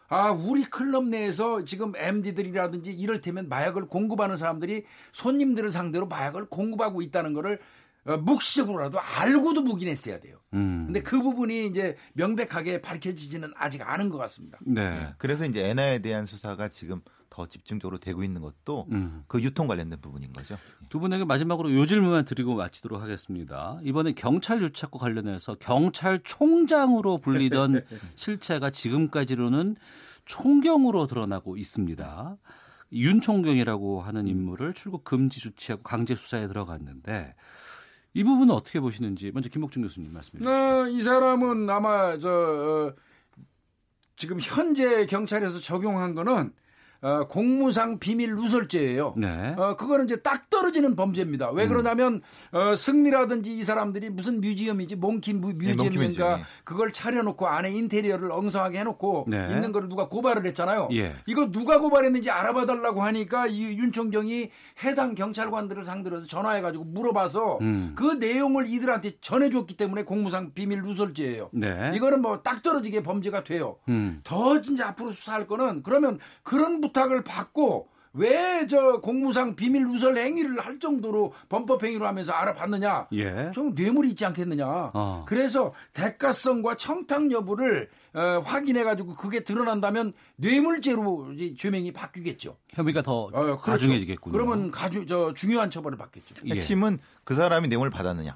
아, 우리 클럽 내에서 지금 MD들이라든지 이럴테면 마약을 공급하는 사람들이 손님들을 상대로 마약을 공급하고 있다는 거를 어, 묵시적으로라도 알고도 묵인했어야 돼요. 음. 근데 그 부분이 이제 명백하게 밝혀지지는 아직 않은 것 같습니다. 네. 네. 그래서 이제 엔화에 대한 수사가 지금 더 집중적으로 되고 있는 것도 음. 그 유통 관련된 부분인 거죠. 두 분에게 마지막으로 요 질문만 드리고 마치도록 하겠습니다. 이번에 경찰 유착과 관련해서 경찰총장으로 불리던 실체가 지금까지로는 총경으로 드러나고 있습니다. 윤 총경이라고 하는 인물을 출국 금지 조치하고 강제 수사에 들어갔는데 이 부분은 어떻게 보시는지 먼저 김목준 교수님 말씀해 주시죠. 어, 이 사람은 아마 저 어, 지금 현재 경찰에서 적용한 거는 어, 공무상 비밀 누설죄예요. 네. 어, 그거는 이제 딱 떨어지는 범죄입니다. 왜 음. 그러냐면 어, 승리라든지 이 사람들이 무슨 뮤지엄이지 몽킨 뮤지엄인가 네, 그걸 차려놓고 안에 인테리어를 엉성하게 해놓고 네. 있는 거를 누가 고발을 했잖아요. 예. 이거 누가 고발했는지 알아봐달라고 하니까 이 윤총경이 해당 경찰관들을 상대로 해서 전화해가지고 물어봐서 음. 그 내용을 이들한테 전해줬기 때문에 공무상 비밀 누설죄예요. 네. 이거는 뭐 딱 떨어지게 범죄가 돼요. 음. 더 진짜 앞으로 수사할 거는 그러면 그런 부 탁을 받고 왜 저 공무상 비밀 누설 행위를 할 정도로 범법 행위로 하면서 알아봤느냐? 예. 좀 뇌물이 있지 않겠느냐? 어. 그래서 대가성과 청탁 여부를 어, 확인해 가지고 그게 드러난다면 뇌물죄로 이제 죄명이 바뀌겠죠. 혐의가 더 어, 그렇죠. 가중해지겠군요. 그러면 가주 저 중요한 처벌을 받겠죠. 예. 핵심은 그 사람이 뇌물 받았느냐?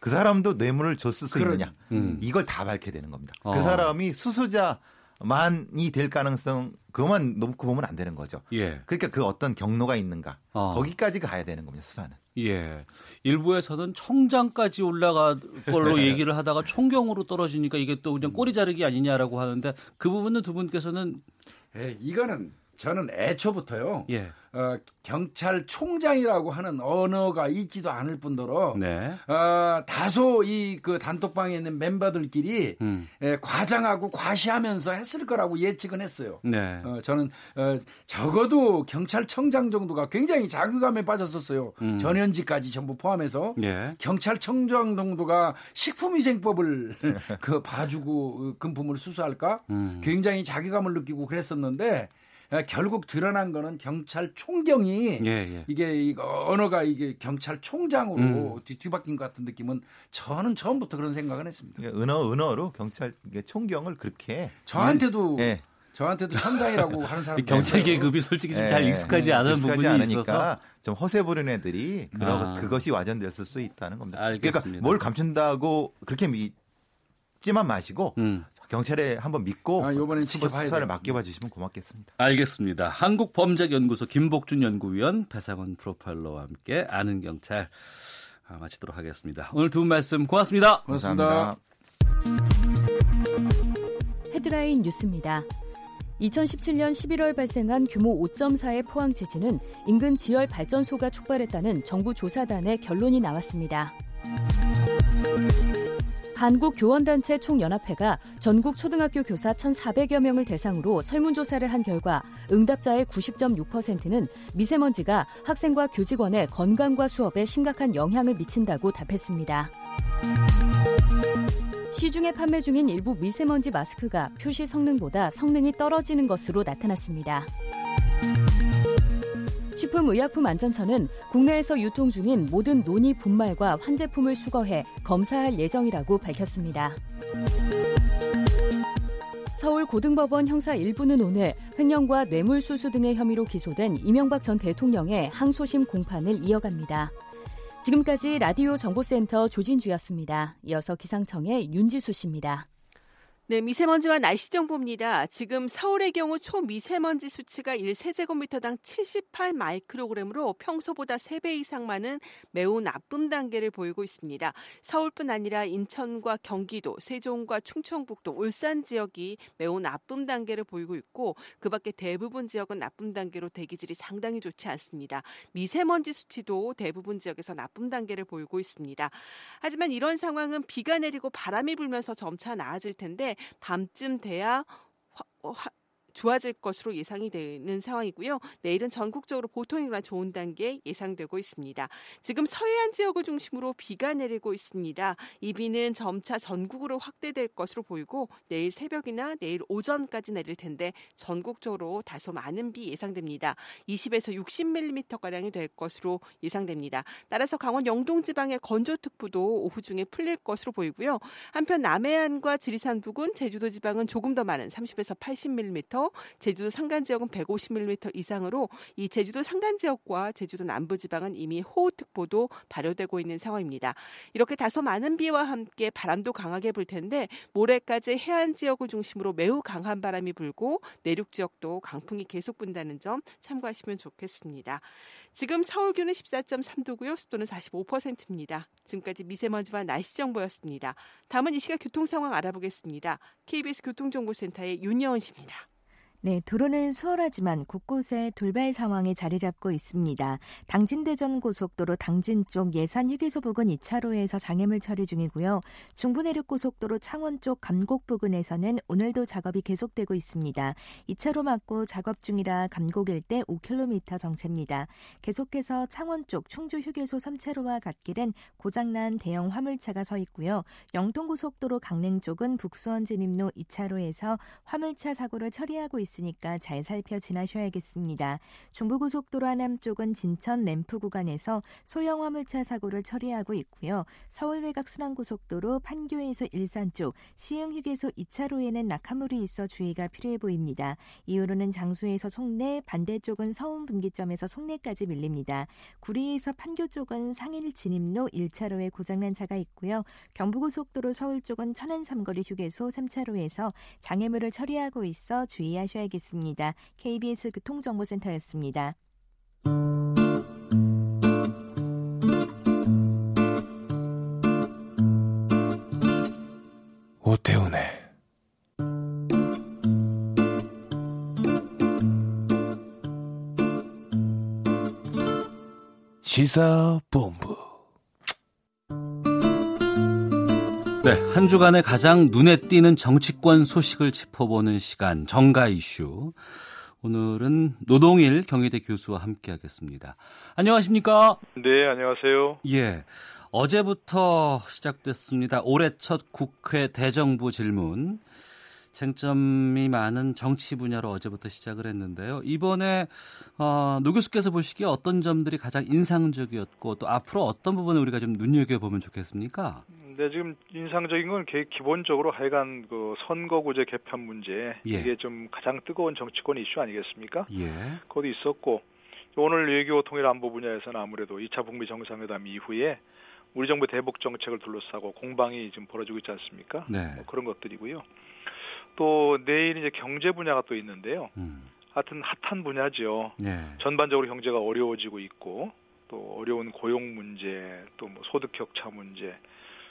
그 사람도 뇌물을 줬을 수 그런, 있느냐? 음. 이걸 다 밝혀야 되는 겁니다. 그 어. 그 사람이 수수자 만이 될 가능성 그것만 놓고 보면 안 되는 거죠. 예. 그러니까 그 어떤 경로가 있는가 어. 거기까지 가야 되는 겁니다. 수사는. 예. 일부에서는 청장까지 올라갈 걸로 얘기를 하다가 총경으로 떨어지니까 이게 또 그냥 꼬리 자르기 아니냐라고 하는데 그 부분은 두 분께서는 예, 이거는 저는 애초부터요. 예. 어, 경찰총장이라고 하는 언어가 있지도 않을 뿐더러 네. 어, 다소 이 그 단톡방에 있는 멤버들끼리 음. 예, 과장하고 과시하면서 했을 거라고 예측은 했어요. 네. 어, 저는 어, 적어도 경찰청장 정도가 굉장히 자괴감에 빠졌었어요. 음. 전현직까지 전부 포함해서 네. 경찰청장 정도가 식품위생법을 그 봐주고 금품을 수수할까 음. 굉장히 자괴감을 느끼고 그랬었는데 예, 결국 드러난 거는 경찰 총경이 예, 예. 이게 이거 언어가 이게 경찰 총장으로 음. 뒤바뀐 것 같은 느낌은 저는 처음부터 그런 생각을 했습니다. 은어 은어로 경찰 총경을 그렇게 저한테도 예. 저한테도 청장이라고 하는 사람 경찰 계급이 솔직히 좀잘 예. 익숙하지 않은 익숙하지 부분이 않으니까 있어서 좀 허세 부리는 애들이 그러, 아. 그것이 와전됐을 수 있다는 겁니다. 그러니까 알겠습니다. 그러니까 뭘 감춘다고 그렇게 믿지만 마시고 음. 경찰에 한번 믿고 아, 이번엔 수사를 맡겨봐 주시면 고맙겠습니다. 알겠습니다. 한국범죄연구소 김복준 연구위원 배상원 프로파일러와 함께 아는 경찰 아, 마치도록 하겠습니다. 오늘 두 분 말씀 고맙습니다. 고맙습니다. 헤드라인 뉴스입니다. 2017년 11월 발생한 규모 5.4의 포항 지진은 인근 지열 발전소가 촉발했다는 정부 조사단의 결론이 나왔습니다. 한국 교원단체 총연합회가 전국 초등학교 교사 1,400여 명을 대상으로 설문조사를 한 결과 응답자의 90.6%는 미세먼지가 학생과 교직원의 건강과 수업에 심각한 영향을 미친다고 답했습니다. 시중에 판매 중인 일부 미세먼지 마스크가 표시 성능보다 성능이 떨어지는 것으로 나타났습니다. 식품의약품안전처는 국내에서 유통 중인 모든 논의 분말과 환제품을 수거해 검사할 예정이라고 밝혔습니다. 서울고등법원 형사 1부는 오늘 횡령과 뇌물수수 등의 혐의로 기소된 이명박 전 대통령의 항소심 공판을 이어갑니다. 지금까지 라디오 정보센터 조진주였습니다. 이어서 기상청의 윤지수 씨입니다. 네, 미세먼지와 날씨 정보입니다. 지금 서울의 경우 초미세먼지 수치가 1세제곱미터당 78 마이크로그램으로 평소보다 3배 이상 많은 매우 나쁨 단계를 보이고 있습니다. 서울뿐 아니라 인천과 경기도, 세종과 충청북도, 울산 지역이 매우 나쁨 단계를 보이고 있고 그 밖에 대부분 지역은 나쁨 단계로 대기질이 상당히 좋지 않습니다. 미세먼지 수치도 대부분 지역에서 나쁨 단계를 보이고 있습니다. 하지만 이런 상황은 비가 내리고 바람이 불면서 점차 나아질 텐데 밤쯤 돼야 화, 좋아질 것으로 예상이 되는 상황이고요. 내일은 전국적으로 보통이거나 좋은 단계 예상되고 있습니다. 지금 서해안 지역을 중심으로 비가 내리고 있습니다. 이 비는 점차 전국으로 확대될 것으로 보이고 내일 새벽이나 내일 오전까지 내릴 텐데 전국적으로 다소 많은 비 예상됩니다. 20에서 60mm 가량이 될 것으로 예상됩니다. 따라서 강원 영동 지방의 건조특보도 오후 중에 풀릴 것으로 보이고요. 한편 남해안과 지리산 부근, 제주도 지방은 조금 더 많은 30에서 80mm 제주도 산간 지역은 150mm 이상으로 이 제주도 산간 지역과 제주도 남부 지방은 이미 호우특보도 발효되고 있는 상황입니다. 이렇게 다소 많은 비와 함께 바람도 강하게 불 텐데 모레까지 해안 지역을 중심으로 매우 강한 바람이 불고 내륙 지역도 강풍이 계속 분다는 점 참고하시면 좋겠습니다. 지금 서울 기온은 14.3도고요. 습도는 45%입니다. 지금까지 미세먼지와 날씨 정보였습니다. 다음은 이 시각 교통 상황 알아보겠습니다. KBS 교통정보센터의 윤여은 씨입니다. 네, 도로는 수월하지만 곳곳에 돌발 상황이 자리 잡고 있습니다. 당진대전 고속도로 당진 쪽 예산 휴게소 부근 2차로에서 장애물 처리 중이고요. 중부내륙 고속도로 창원 쪽 감곡 부근에서는 오늘도 작업이 계속되고 있습니다. 2차로 막고 작업 중이라 감곡 일대 5km 정체입니다. 계속해서 창원 쪽 충주 휴게소 3차로와 갓길엔 고장난 대형 화물차가 서 있고요. 영동 고속도로 강릉 쪽은 북수원 진입로 2차로에서 화물차 사고를 처리하고 있습니다. 있으니까 잘 살펴 지나셔야겠습니다. 중부고속도로 하남 쪽은 진천 램프 구간에서 소형 화물차 사고를 처리하고 있고요. 서울 외곽 순환고속도로 판교에서 일산 쪽 시흥 휴게소 2차로에는 낙하물이 있어 주의가 필요해 보입니다. 이후로는 장수에서 송내, 반대쪽은 서운 분기점에서 송내까지 밀립니다. 구리에서 판교 쪽은 상일 진입로 1차로에 고장난 차가 있고요. 경부고속도로 서울 쪽은 천안 삼거리 휴게소 3차로에서 장애물을 처리하고 있어 주의하셔야 겠습니다. KBS 교통정보센터였습니다. 오태훈의 시사본부 네, 한 주간의 가장 눈에 띄는 정치권 소식을 짚어보는 시간 정가 이슈. 오늘은 노동일 경희대 교수와 함께 하겠습니다. 안녕하십니까? 네, 안녕하세요. 예, 어제부터 시작됐습니다. 올해 첫 국회 대정부 질문. 쟁점이 많은 정치 분야로 어제부터 시작을 했는데요. 이번에 어, 노 교수께서 보시기에 어떤 점들이 가장 인상적이었고 또 앞으로 어떤 부분을 우리가 좀 눈여겨보면 좋겠습니까? 네, 지금 인상적인 건 기본적으로 하여간 그 선거구제 개편 문제 예. 이게 좀 가장 뜨거운 정치권 이슈 아니겠습니까? 예. 그것도 있었고 오늘 외교 통일 안보 분야에서는 아무래도 2차 북미 정상회담 이후에 우리 정부 대북 정책을 둘러싸고 공방이 지금 벌어지고 있지 않습니까? 네. 뭐 그런 것들이고요. 또 내일 이제 경제 분야가 또 있는데요. 음. 하여튼 핫한 분야죠. 네. 전반적으로 경제가 어려워지고 있고 또 어려운 고용 문제, 또 뭐 소득 격차 문제,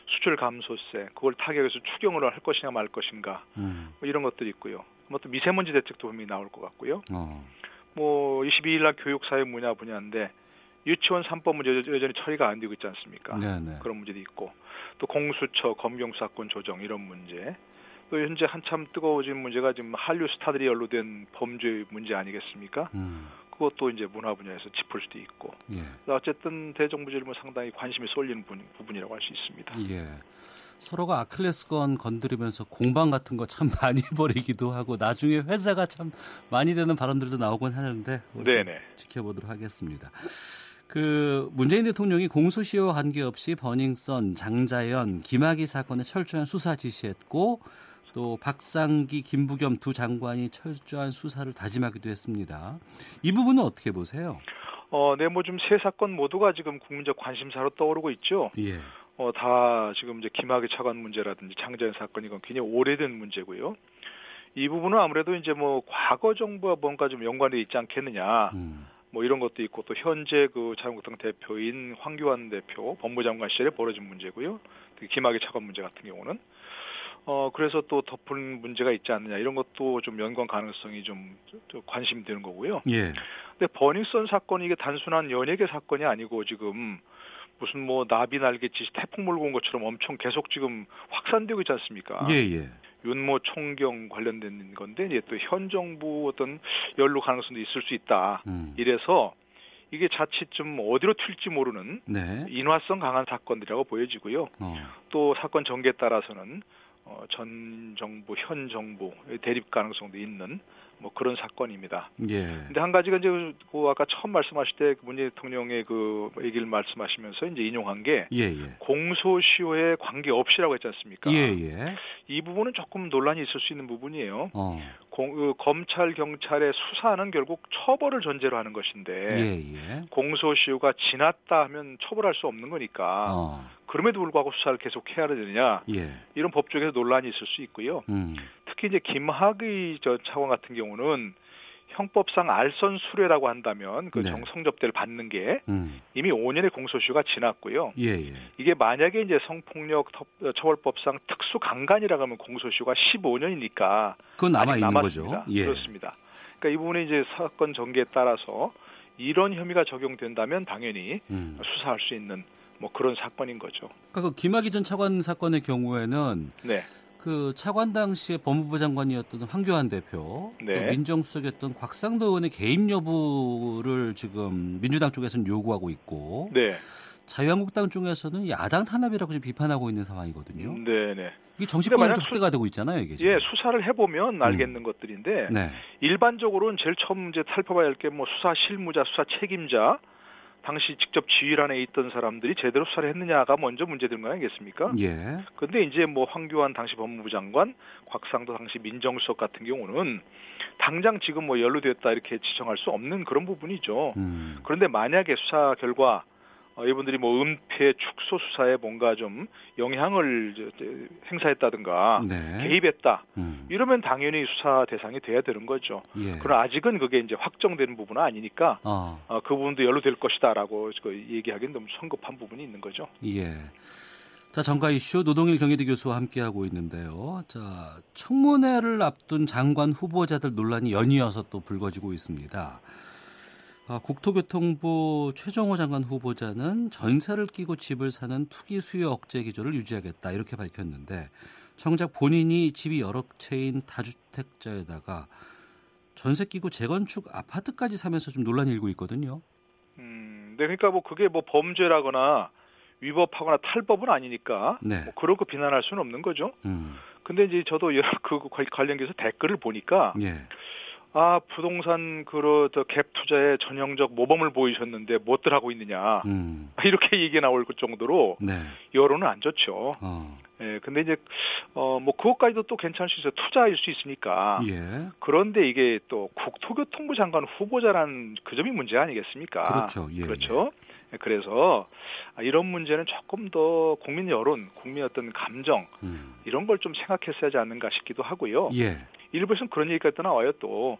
수출 감소세, 그걸 타격해서 추경을 할 것이냐 말 것인가, 음. 뭐 이런 것들이 있고요. 뭐 또 미세먼지 대책도 분명히 나올 것 같고요. 어. 뭐 22일 날 교육사회 분야 분야인데 유치원 3법 문제 여전히 처리가 안 되고 있지 않습니까? 네네. 그런 문제도 있고 또 공수처 검경 수사권 조정 이런 문제 또 현재 한참 뜨거워진 문제가 지금 한류 스타들이 연루된 범죄 문제 아니겠습니까? 음. 그것도 이제 문화 분야에서 짚을 수도 있고 예. 어쨌든 대정부 질문 상당히 관심이 쏠리는 부분이라고 할 수 있습니다. 예. 서로가 아킬레스건 건드리면서 공방 같은 거 참 많이 벌이기도 하고 나중에 회사가 참 많이 되는 발언들도 나오곤 하는데 네네. 지켜보도록 하겠습니다. 그 문재인 대통령이 공소시효와 관계없이 버닝썬, 장자연, 김학의 사건에 철저한 수사 지시했고 또 박상기, 김부겸 두 장관이 철저한 수사를 다짐하기도 했습니다. 이 부분은 어떻게 보세요? 어, 네, 뭐 좀 세 사건 모두가 지금 국민적 관심사로 떠오르고 있죠. 예. 어, 다 지금 이제 김학의 차관 문제라든지 장자연 사건 이건 굉장히 오래된 문제고요. 이 부분은 아무래도 이제 뭐 과거 정부와 뭔가 좀 연관돼 있지 않겠느냐. 음. 뭐 이런 것도 있고 또 현재 그 자유한국당 대표인 황교안 대표 법무장관 시절에 벌어진 문제고요. 김학의 차관 문제 같은 경우는 어 그래서 또 덮은 문제가 있지 않느냐 이런 것도 좀 연관 가능성이 좀, 좀 관심이 되는 거고요. 예. 근데 버닝썬 사건이 이게 단순한 연예계 사건이 아니고 지금 무슨 뭐 나비 날개짓이 태풍 몰고 온 것처럼 엄청 계속 지금 확산되고 있지 않습니까? 예, 예. 윤모 총경 관련된 건데 이제 또 현 정부 어떤 연루 가능성도 있을 수 있다. 음. 이래서 이게 자칫 좀 어디로 튈지 모르는 네. 인화성 강한 사건들이라고 보여지고요. 어. 또 사건 전개에 따라서는 어, 전 정부, 현 정부 대립 가능성도 있는 뭐 그런 사건입니다. 예. 근데 한 가지가 이제 그 아까 처음 말씀하실 때 문재인 대통령의 그 얘기를 말씀하시면서 이제 인용한 게 예, 예. 공소시효에 관계 없이라고 했지 않습니까? 예, 예. 이 부분은 조금 논란이 있을 수 있는 부분이에요. 어. 공, 그, 검찰 경찰의 수사는 결국 처벌을 전제로 하는 것인데 예, 예. 공소시효가 지났다 하면 처벌할 수 없는 거니까 어. 그럼에도 불구하고 수사를 계속 해야 되느냐 예. 이런 법적에서 논란이 있을 수 있고요. 음. 특히 이제 김학의 저 차관 같은 경우는 형법상 알선 수뢰라고 한다면 그 네. 정성접대를 받는 게 음. 이미 5년의 공소시효가 지났고요. 예, 예. 이게 만약에 이제 성폭력 터- 처벌법상 특수 강간이라고 하면 공소시효가 15년이니까 그건 남아 있는 거죠. 예. 그렇습니다. 그러니까 이 부분이 이제 사건 전개에 따라서 이런 혐의가 적용된다면 당연히 음. 수사할 수 있는 뭐 그런 사건인 거죠. 그러니까 그 김학의 전 차관 사건의 경우에는 네. 그 차관 당시에 법무부 장관이었던 황교안 대표, 네. 또 민정수석이었던 곽상도 의원의 개입 여부를 지금 민주당 쪽에서는 요구하고 있고, 네. 자유한국당 쪽에서는 야당 탄압이라고 좀 비판하고 있는 상황이거든요. 네네. 이게 정치권으로 확대가 되고 있잖아요, 이게. 지금. 예, 수사를 해보면 알겠는 음. 것들인데 네. 일반적으로는 제일 처음 이제 살펴봐야 할 게 뭐 수사 실무자, 수사 책임자, 당시 직접 지휘란에 있던 사람들이 제대로 수사를 했느냐가 먼저 문제된 거 아니겠습니까? 예. 근데 이제 뭐 황교안 당시 법무부 장관, 곽상도 당시 민정수석 같은 경우는 당장 지금 뭐 연루됐다 이렇게 지정할 수 없는 그런 부분이죠. 음. 그런데 만약에 수사 결과 어, 이분들이 뭐 은폐 축소 수사에 뭔가 좀 영향을 행사했다든가 네. 개입했다 음. 이러면 당연히 수사 대상이 돼야 되는 거죠. 예. 그러나 아직은 그게 이제 확정되는 부분은 아니니까 어. 어, 그 부분도 연루될 것이다라고 그 얘기하기는 너무 성급한 부분이 있는 거죠. 예. 자, 정가 이슈 노동일 경희대 교수와 함께하고 있는데요. 자, 청문회를 앞둔 장관 후보자들 논란이 연이어서 또 불거지고 있습니다. 아, 국토교통부 최종호 장관 후보자는 전세를 끼고 집을 사는 투기 수요 억제 기조를 유지하겠다 이렇게 밝혔는데 정작 본인이 집이 여러 채인 다주택자에다가 전세 끼고 재건축 아파트까지 사면서 좀 논란이 일고 있거든요. 음, 네, 그러니까 뭐 그게 뭐 범죄라거나 위법하거나 탈법은 아니니까 네. 뭐 그런 거 비난할 수는 없는 거죠. 음. 근데 이제 저도 여러 그 관련해서 댓글을 보니까 예. 아 부동산 그런 갭 투자에 전형적 모범을 보이셨는데 무엇들 하고 있느냐 음. 이렇게 얘기 나올 정도로 네. 여론은 안 좋죠. 어. 예, 근데 이제 어 뭐 그것까지도 또 괜찮을 수 있어요. 투자일 수 있으니까. 예. 그런데 이게 또 국토교통부 장관 후보자라는 그 점이 문제 아니겠습니까? 그렇죠. 예. 그렇죠. 예, 그래서 이런 문제는 조금 더 국민 여론, 국민 어떤 감정 음. 이런 걸 좀 생각했어야 하지 않는가 싶기도 하고요. 예. 일부에서는 그런 얘기가 또 나와요 또.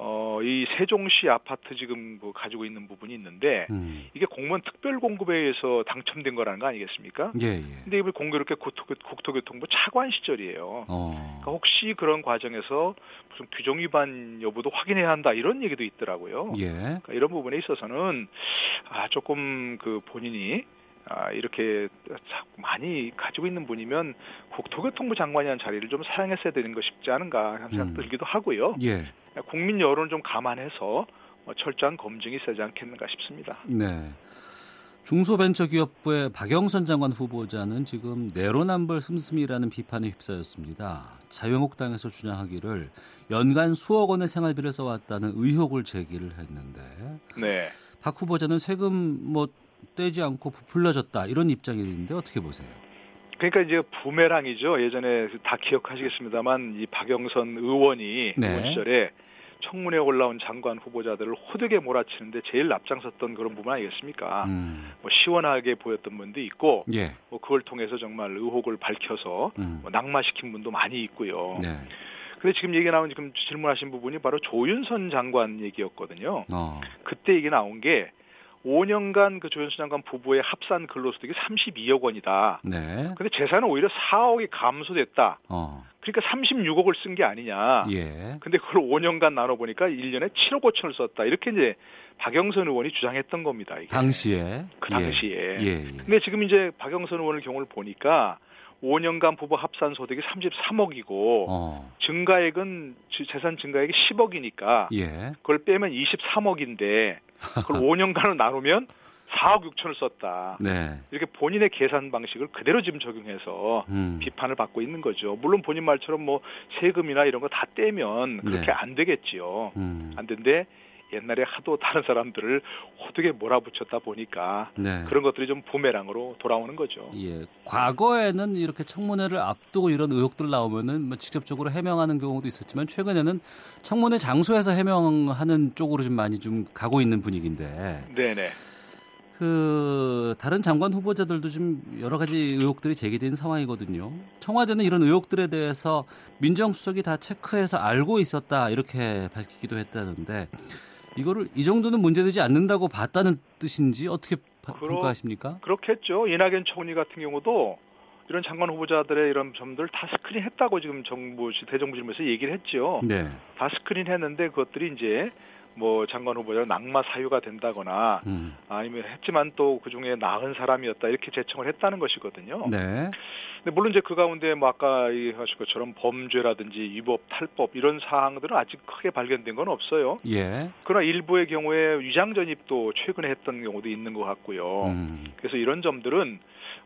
어, 이 세종시 아파트 지금 뭐 가지고 있는 부분이 있는데 음. 이게 공무원 특별 공급에 의해서 당첨된 거라는 거 아니겠습니까? 예, 예. 근데 이번 공교롭게 국토교, 통부 차관 시절이에요. 어. 그러니까 혹시 그런 과정에서 무슨 규정 위반 여부도 확인해야 한다 이런 얘기도 있더라고요. 예. 그러니까 이런 부분에 있어서는 아 조금 그 본인이 아, 이렇게 많이 가지고 있는 분이면 국토교통부 장관이라는 자리를 좀 사용했어야 되는 거 싶지 않은가 하는 생각 음. 들기도 하고요. 예. 국민 여론을 좀 감안해서 뭐 철저한 검증이 있어야지 않겠는가 싶습니다. 네. 중소벤처기업부의 박영선 장관 후보자는 지금 내로남불 씀씀이라는 비판에 휩싸였습니다. 자유한국당에서 주장하기를 연간 수억 원의 생활비를 써왔다는 의혹을 제기를 했는데 네. 박 후보자는 세금 뭐 떼지 않고 부풀려졌다 이런 입장인데 어떻게 보세요? 그러니까 이제 부메랑이죠. 예전에 다 기억하시겠습니다만 이 박영선 의원이 네. 의원 시절에 청문회에 올라온 장관 후보자들을 호되게 몰아치는데 제일 앞장섰던 그런 부분 아니겠습니까? 음. 뭐 시원하게 보였던 분도 있고, 예. 뭐 그걸 통해서 정말 의혹을 밝혀서 음. 뭐 낙마시킨 분도 많이 있고요. 네. 근데 지금 얘기 나온 지금 질문하신 부분이 바로 조윤선 장관 얘기였거든요. 어. 그때 얘기 나온 게 5년간 그 조현수 장관 부부의 합산 근로소득이 32억 원이다. 네. 근데 재산은 오히려 4억이 감소됐다. 어. 그러니까 36억을 쓴 게 아니냐. 예. 근데 그걸 5년간 나눠 보니까 1년에 7억 5천을 썼다. 이렇게 이제 박영선 의원이 주장했던 겁니다. 이게. 당시에. 그 당시에. 예. 예. 예. 근데 지금 이제 박영선 의원의 경우를 보니까 5년간 부부 합산 소득이 33억이고 어. 증가액은 재산 증가액이 10억이니까 예. 그걸 빼면 23억인데 그걸 5년간을 나누면 4억 6천을 썼다. 네. 이렇게 본인의 계산 방식을 그대로 지금 적용해서 음. 비판을 받고 있는 거죠. 물론 본인 말처럼 뭐 세금이나 이런 거 다 떼면 그렇게 네. 안 되겠지요. 음. 안 된데 옛날에 하도 다른 사람들을 호되게 몰아붙였다 보니까 네. 그런 것들이 좀 부메랑으로 돌아오는 거죠. 예. 과거에는 이렇게 청문회를 앞두고 이런 의혹들 나오면은 뭐 직접적으로 해명하는 경우도 있었지만 최근에는 청문회 장소에서 해명하는 쪽으로 좀 많이 좀 가고 있는 분위기인데. 네네. 그 다른 장관 후보자들도 좀 여러 가지 의혹들이 제기된 상황이거든요. 청와대는 이런 의혹들에 대해서 민정수석이 다 체크해서 알고 있었다 이렇게 밝히기도 했다는데 이거를 이 정도는 문제되지 않는다고 봤다는 뜻인지 어떻게 그러, 평가하십니까? 그렇겠죠. 이낙연 총리 같은 경우도 이런 장관 후보자들의 이런 점들 다 스크린했다고 지금 정부 대정부 질문에서 얘기를 했죠. 네. 다 스크린했는데 그것들이 이제 뭐 장관 후보자가 낙마 사유가 된다거나 음. 아니면 했지만 또 그 중에 나은 사람이었다 이렇게 제청을 했다는 것이거든요. 네. 근데 물론 이제 그 가운데 뭐 아까 얘기하신 것처럼 범죄라든지 위법, 탈법 이런 사항들은 아직 크게 발견된 건 없어요. 예. 그러나 일부의 경우에 위장 전입도 최근에 했던 경우도 있는 것 같고요. 음. 그래서 이런 점들은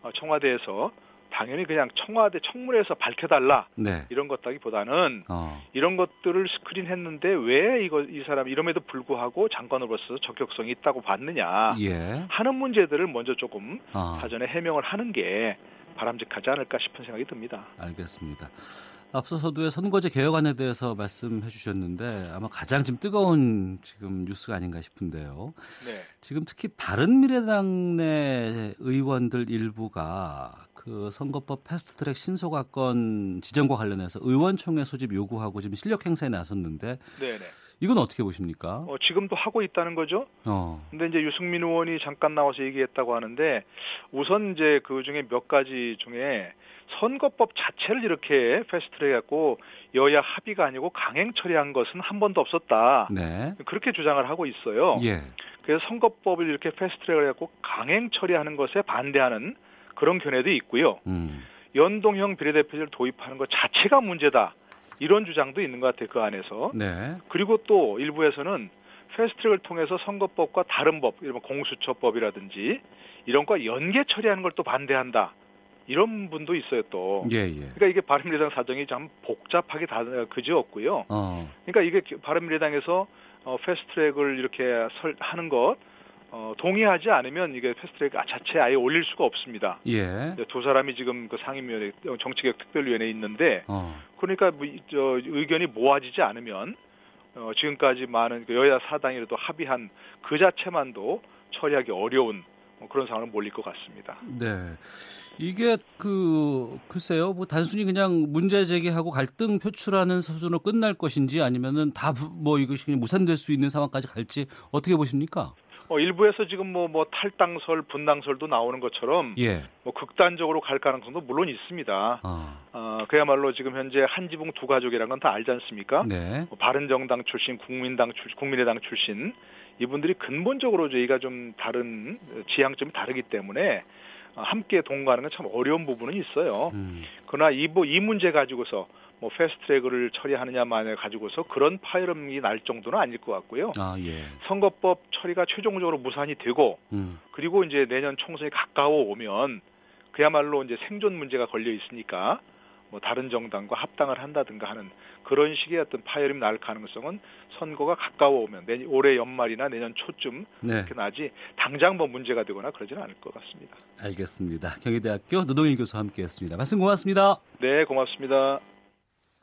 어, 청와대에서 당연히 그냥 청와대 청문회에서 밝혀달라 네. 이런 것다기보다는 어. 이런 것들을 스크린했는데 왜 이거 이 사람 이름에도 불구하고 장관으로서 적격성이 있다고 봤느냐 예. 하는 문제들을 먼저 조금 어. 사전에 해명을 하는 게 바람직하지 않을까 싶은 생각이 듭니다. 알겠습니다. 앞서서도의 선거제 개혁안에 대해서 말씀해 주셨는데 아마 가장 지금 뜨거운 지금 뉴스가 아닌가 싶은데요. 네. 지금 특히 바른미래당 내 의원들 일부가 그 선거법 패스트트랙 신소가 건 지정과 관련해서 의원총회 소집 요구하고 지금 실력 행사에 나섰는데 네네. 이건 어떻게 보십니까? 어, 지금도 하고 있다는 거죠. 어. 근데 이제 유승민 의원이 잠깐 나와서 얘기했다고 하는데 우선 이제 그 중에 몇 가지 중에 선거법 자체를 이렇게 패스트트랙 했고 여야 합의가 아니고 강행 처리한 것은 한 번도 없었다. 네. 그렇게 주장을 하고 있어요. 예. 그래서 선거법을 이렇게 패스트트랙을 했고 강행 처리하는 것에 반대하는 그런 견해도 있고요. 음. 연동형 비례대표제를 도입하는 것 자체가 문제다. 이런 주장도 있는 것 같아요. 그 안에서. 네. 그리고 또 일부에서는 패스트트랙을 통해서 선거법과 다른 법, 이런 공수처법이라든지 이런 거 연계 처리하는 걸 또 반대한다. 이런 분도 있어요 또. 예, 예. 그러니까 이게 바른미래당 사정이 참 복잡하게 다 그지없고요. 어. 그러니까 이게 바른미래당에서 어, 패스트트랙을 이렇게 설, 하는 것 어, 동의하지 않으면 이게 패스트트랙 자체 아예 올릴 수가 없습니다. 예. 두 사람이 지금 그 상임위원회 정치개혁 특별위원회에 있는데 어. 그러니까 뭐, 저, 의견이 모아지지 않으면 어, 지금까지 많은 그 여야 사당이라도 합의한 그 자체만도 처리하기 어려운 뭐 그런 상황을 몰릴 것 같습니다. 네. 이게 그 글쎄요, 뭐 단순히 그냥 문제 제기하고 갈등 표출하는 수준으로 끝날 것인지 아니면은 다 뭐 이것이 무산될 수 있는 상황까지 갈지 어떻게 보십니까? 어, 일부에서 지금 뭐, 뭐 탈당설, 분당설도 나오는 것처럼 예. 뭐 극단적으로 갈 가능성도 물론 있습니다. 어. 어 그야말로 지금 현재 한지붕 두 가족이라는 건 다 알지 않습니까? 네. 뭐 바른정당 출신, 국민당 출, 국민의당 출신 이분들이 근본적으로 저희가 좀 다른 지향점이 다르기 때문에 함께 동거하는 건 참 어려운 부분은 있어요. 음. 그러나 이, 뭐, 이 문제 가지고서 뭐 패스트트랙을 처리하느냐 마냐 가지고서 그런 파열음이 날 정도는 아닐 것 같고요. 아, 예. 선거법 처리가 최종적으로 무산이 되고 음. 그리고 이제 내년 총선이 가까워 오면 그야말로 이제 생존 문제가 걸려 있으니까 뭐 다른 정당과 합당을 한다든가 하는 그런 식의 어떤 파열음이 날 가능성은 선거가 가까워 오면 내, 올해 연말이나 내년 초쯤 네. 이렇게 나지 당장 뭐 문제가 되거나 그러지는 않을 것 같습니다. 알겠습니다. 경희대학교 노동일 교수와 함께했습니다. 말씀 고맙습니다. 네, 고맙습니다.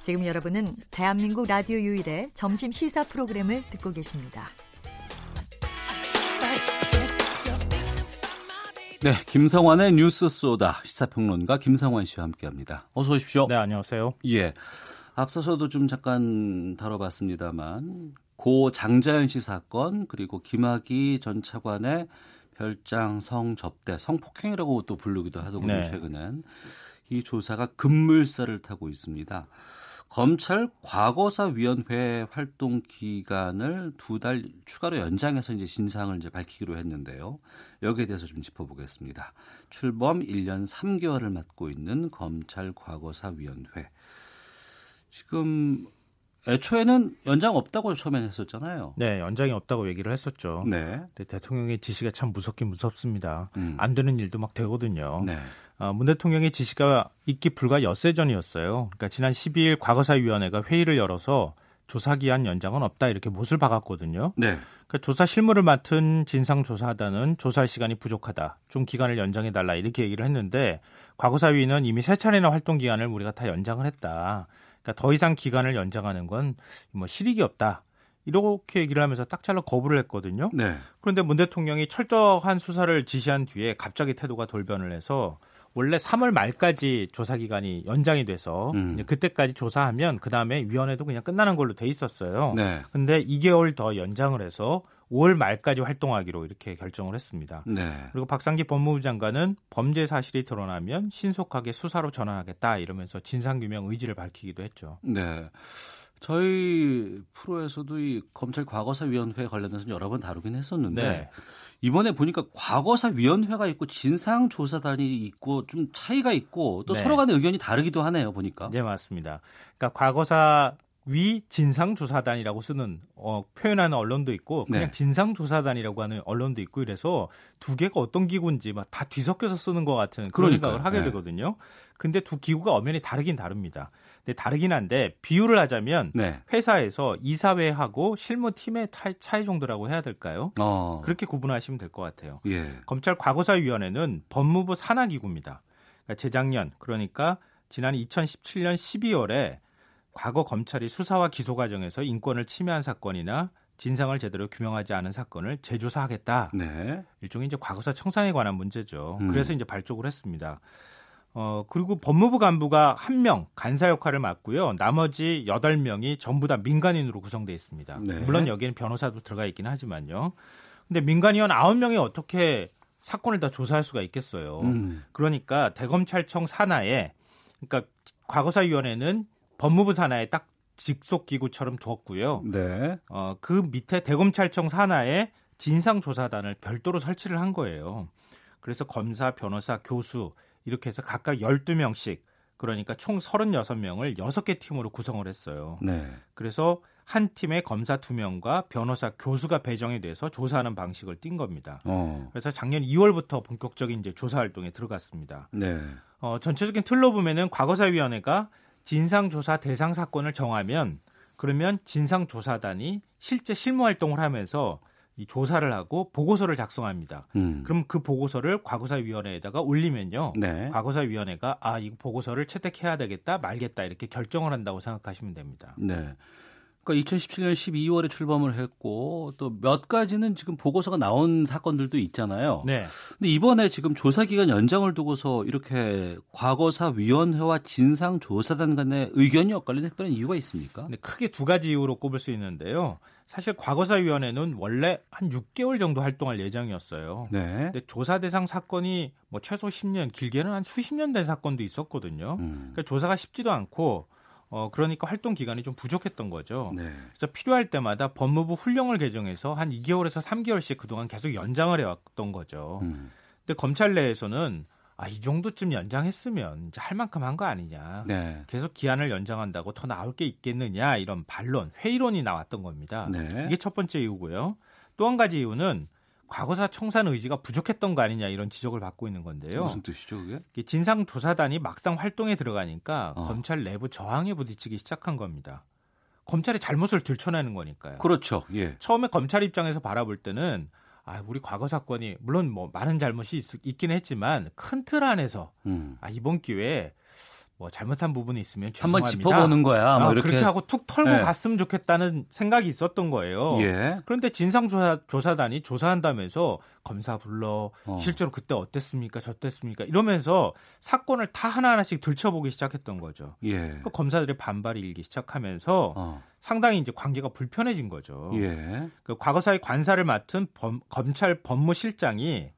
지금 여러분은 대한민국 라디오 유일의 점심 시사 프로그램을 듣고 계십니다. 네, 김성환의 뉴스 쏘다 시사평론가 김성환 씨와 함께합니다. 어서 오십시오. 네, 안녕하세요. 예, 앞서서도 좀 잠깐 다뤄봤습니다만 고 장자연 씨 사건 그리고 김학의 전 차관의 별장 성접대 성폭행이라고 또 부르기도 하더군요. 네. 최근엔 이 조사가 급물살을 타고 있습니다. 검찰 과거사위원회 활동 기간을 두 달 추가로 연장해서 이제 진상을 이제 밝히기로 했는데요. 여기에 대해서 좀 짚어보겠습니다. 출범 1년 3개월을 맡고 있는 검찰 과거사위원회. 지금 애초에는 연장 없다고 처음에 했었잖아요. 네, 연장이 없다고 얘기를 했었죠. 네. 대통령의 지시가 참 무섭긴 무섭습니다. 음. 안 되는 일도 막 되거든요. 네. 어, 문 대통령의 지시가 있기 불과 엿새 전이었어요. 그러니까 지난 12일 과거사위원회가 회의를 열어서 조사 기한 연장은 없다 이렇게 못을 박았거든요. 네. 그러니까 조사 실무를 맡은 진상조사하다는 조사할 시간이 부족하다. 좀 기간을 연장해 달라 이렇게 얘기를 했는데 과거사위는 이미 세 차례나 활동 기간을 우리가 다 연장을 했다. 그러니까 더 이상 기간을 연장하는 건 뭐 실익이 없다. 이렇게 얘기를 하면서 딱 잘라 거부를 했거든요. 네. 그런데 문 대통령이 철저한 수사를 지시한 뒤에 갑자기 태도가 돌변을 해서 원래 3월 말까지 조사 기간이 연장이 돼서 음. 그때까지 조사하면 그 다음에 위원회도 그냥 끝나는 걸로 돼 있었어요. 네. 근데 2개월 더 연장을 해서 5월 말까지 활동하기로 이렇게 결정을 했습니다. 네. 그리고 박상기 법무부 장관은 범죄 사실이 드러나면 신속하게 수사로 전환하겠다 이러면서 진상규명 의지를 밝히기도 했죠. 네. 저희 프로에서도 이 검찰 과거사위원회 관련해서 여러 번 다루긴 했었는데 네. 이번에 보니까 과거사위원회가 있고 진상조사단이 있고 좀 차이가 있고 또 네. 서로 간의 의견이 다르기도 하네요 보니까. 네 맞습니다. 그러니까 과거사 위 진상조사단이라고 쓰는 어, 표현하는 언론도 있고 그냥 네. 진상조사단이라고 하는 언론도 있고 이래서 두 개가 어떤 기구인지 막 다 뒤섞여서 쓰는 것 같은 그런 생각을 하게 네. 되거든요. 근데 두 기구가 엄연히 다르긴 다릅니다. 다르긴 한데 비유를 하자면 네. 회사에서 이사회하고 실무팀의 차이 정도라고 해야 될까요? 어. 그렇게 구분하시면 될 것 같아요. 예. 검찰 과거사위원회는 법무부 산하기구입니다. 그러니까 재작년 그러니까 지난 2017년 12월에 과거 검찰이 수사와 기소 과정에서 인권을 침해한 사건이나 진상을 제대로 규명하지 않은 사건을 재조사하겠다. 네. 일종의 이제 과거사 청산에 관한 문제죠. 음. 그래서 이제 발족을 했습니다. 어, 그리고 법무부 간부가 한명 간사 역할을 맡고요. 나머지 여덟 명이 전부 다 민간인으로 구성되어 있습니다. 네. 물론 여기에는 변호사도 들어가 있긴 하지만요. 근데 민간위원 아홉 명이 어떻게 사건을 다 조사할 수가 있겠어요. 음. 그러니까 대검찰청 산하에 그러니까 과거사위원회는 법무부 산하에 딱 직속 기구처럼 두었고요. 네. 어, 그 밑에 대검찰청 산하에 진상조사단을 별도로 설치를 한 거예요. 그래서 검사, 변호사, 교수 이렇게 해서 각각 12명씩 그러니까 총 36명을 6개 팀으로 구성을 했어요. 네. 그래서 한 팀에 검사 2명과 변호사 교수가 배정이 돼서 조사하는 방식을 띈 겁니다. 어. 그래서 작년 2월부터 본격적인 이제 조사 활동에 들어갔습니다. 네. 어, 전체적인 틀로 보면은 과거사위원회가 진상조사 대상 사건을 정하면 그러면 진상조사단이 실제 실무 활동을 하면서 이 조사를 하고 보고서를 작성합니다. 음. 그럼 그 보고서를 과거사위원회에다가 올리면요. 네. 과거사위원회가 아, 이 보고서를 채택해야 되겠다, 말겠다 이렇게 결정을 한다고 생각하시면 됩니다. 네. 그러니까 2017년 12월에 출범을 했고 또 몇 가지는 지금 보고서가 나온 사건들도 있잖아요. 네. 근데 이번에 지금 조사 기간 연장을 두고서 이렇게 과거사 위원회와 진상 조사단 간의 의견이 엇갈리는 이유가 있습니까? 네, 크게 두 가지 이유로 꼽을 수 있는데요. 사실 과거사위원회는 원래 한 6개월 정도 활동할 예정이었어요. 네. 근데 조사 대상 사건이 뭐 최소 10년, 길게는 한 수십 년 된 사건도 있었거든요. 음. 그러니까 조사가 쉽지도 않고 어 그러니까 활동 기간이 좀 부족했던 거죠. 네. 그래서 필요할 때마다 법무부 훈령을 개정해서 한 2개월에서 3개월씩 그동안 계속 연장을 해왔던 거죠. 음. 근데 검찰 내에서는 아, 이 정도쯤 연장했으면 할 만큼 한 거 아니냐. 네. 계속 기한을 연장한다고 더 나올 게 있겠느냐 이런 반론, 회의론이 나왔던 겁니다. 네. 이게 첫 번째 이유고요. 또 한 가지 이유는 과거사 청산 의지가 부족했던 거 아니냐 이런 지적을 받고 있는 건데요. 무슨 뜻이죠, 그게? 진상 조사단이 막상 활동에 들어가니까 어. 검찰 내부 저항에 부딪히기 시작한 겁니다. 검찰이 잘못을 들춰내는 거니까요. 그렇죠. 예. 처음에 검찰 입장에서 바라볼 때는 아, 우리 과거 사건이 물론 뭐 많은 잘못이 있, 긴 했지만 큰 틀 안에서 음. 아, 이번 기회에 뭐 잘못한 부분이 있으면 죄송합니다. 한번 짚어보는 거야. 뭐 아, 이렇게. 그렇게 하고 툭 털고 네. 갔으면 좋겠다는 생각이 있었던 거예요. 예. 그런데 진상조사 조사단이 조사한다면서 검사 불러 어. 실제로 그때 어땠습니까, 저땠습니까 이러면서 사건을 다 하나 하나씩 들춰보기 시작했던 거죠. 예. 그 검사들의 반발이 일기 시작하면서 어. 상당히 이제 관계가 불편해진 거죠. 예. 그 과거사의 관사를 맡은 범, 검찰 법무실장이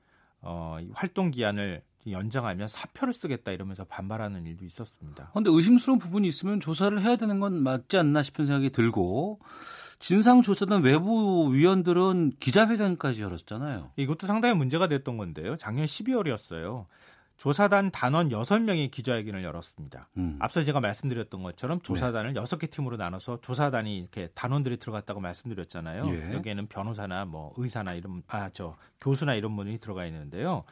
어, 활동 기한을 연장하면 사표를 쓰겠다 이러면서 반발하는 일도 있었습니다. 그런데 의심스러운 부분이 있으면 조사를 해야 되는 건 맞지 않나 싶은 생각이 들고 진상 조사단 외부 위원들은 기자회견까지 열었잖아요. 이것도 상당히 문제가 됐던 건데요. 작년 12월이었어요. 조사단 단원 6명이 기자회견을 열었습니다. 음. 앞서 제가 말씀드렸던 것처럼 조사단을 네. 6개 팀으로 나눠서 조사단이 이렇게 단원들이 들어갔다고 말씀드렸잖아요. 예. 여기에는 변호사나 뭐 의사나 이런 아 저 교수나 이런 분이 들어가 있는데요.